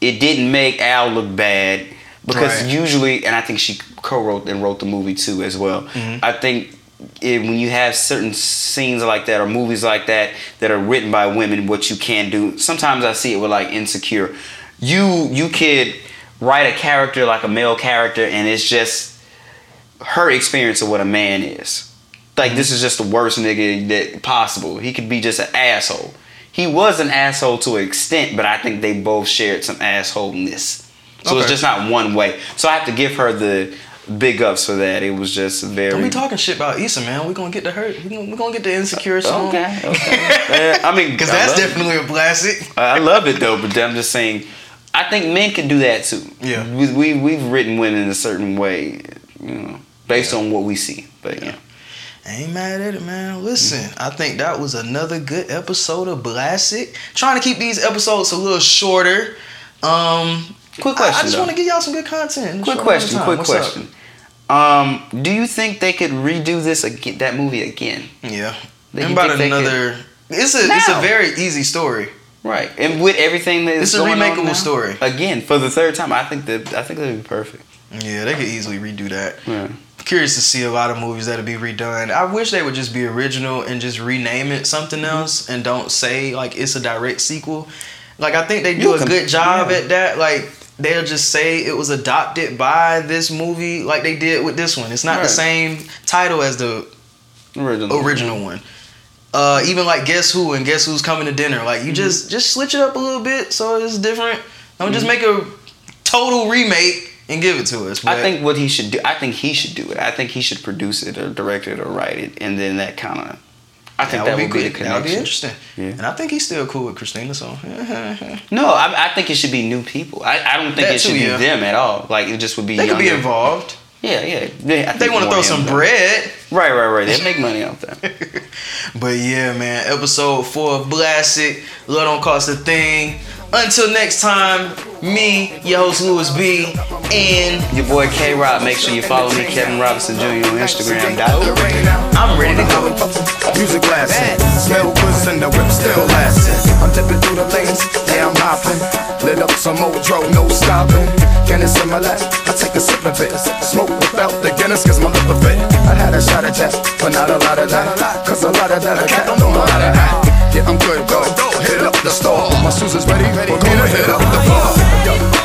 it didn't make Al look bad because Right. usually, and I think she co-wrote and wrote the movie too as well. Mm-hmm. I think. It, when you have certain scenes like that or movies like that that are written by women, what you can do. Sometimes I see it with like Insecure. You you could write a character like a male character, and it's just her experience of what a man is. Like this is just the worst nigga that possible. He could be just an asshole. He was an asshole to an extent, but I think they both shared some assholeness. So it's just not one way. So I have to give her the big ups for that. It was just very. Don't be talking shit about Issa, man. We're gonna get the hurt. We're gonna, we gonna get the insecure song. Okay, (laughs) okay. I mean, Because that's love it. definitely a classic. I love it though, but I'm just saying. I think men can do that too. Yeah. we, we we've written women in a certain way, you know, based on what we see. But yeah, I ain't mad at it, man. Listen. I think that was another good episode of Blastic. Trying to keep these episodes a little shorter. Um, quick I, I just want to give y'all some good content. quick short amount of question. Quick What's question. Um, do you think they could redo this again, that movie again? Yeah. That And about another. It's a it's a very easy story. Right, and with everything that is It's a going on remakeable now, story. again for the third time. I think that I think that would be perfect. Yeah, they could easily redo that. Yeah. Curious to see a lot of movies that'll be redone. I wish they would just be original and just rename it something Mm-hmm. else and don't say like it's a direct sequel. Like I think they do You a can- good job yeah. at that. Like they'll just say it was adopted by this movie, like they did with this one. It's not the same title as the Original. original one. Uh, even like Guess Who and Guess Who's Coming to Dinner. Like Mm-hmm. you just just switch it up a little bit so it's different. Don't just Mm-hmm. make a total remake and give it to us. I think what he should do. I think he should do it. I think he should produce it or direct it or write it, and then that kind of. I think that, would be, the good. That would be interesting. Yeah. And I think he's still cool with Christina. So No, I, I think it should be new people. I, I don't think That it should too, be yeah. them at all. Like it just would be. they could be involved. Yeah, yeah. yeah I They want to throw some though. bread. Right, right, right. They make money off that. (laughs) But yeah, man. Episode four of Blasted. Love don't cost a thing. Until next time, me, your host Louis B, and Your boy K Rob. Make sure you follow me, Kevin Robinson Jr. on Instagram. I'm ready to go. Music blasting, smell good and the whip still lasting. I'm dipping through the lanes, yeah I'm hopping. Lit up some old dro, no stopping. Guinness in my lap, I take a sip of it. Smoke without the Guinness, cause my a fit. I had a shot of Jack, but not a lot of that. Cause a lot of that I can't know how to act. I'm good, go, go, hit up the store. My Susan's ready, ready, we're gonna hit up the floor.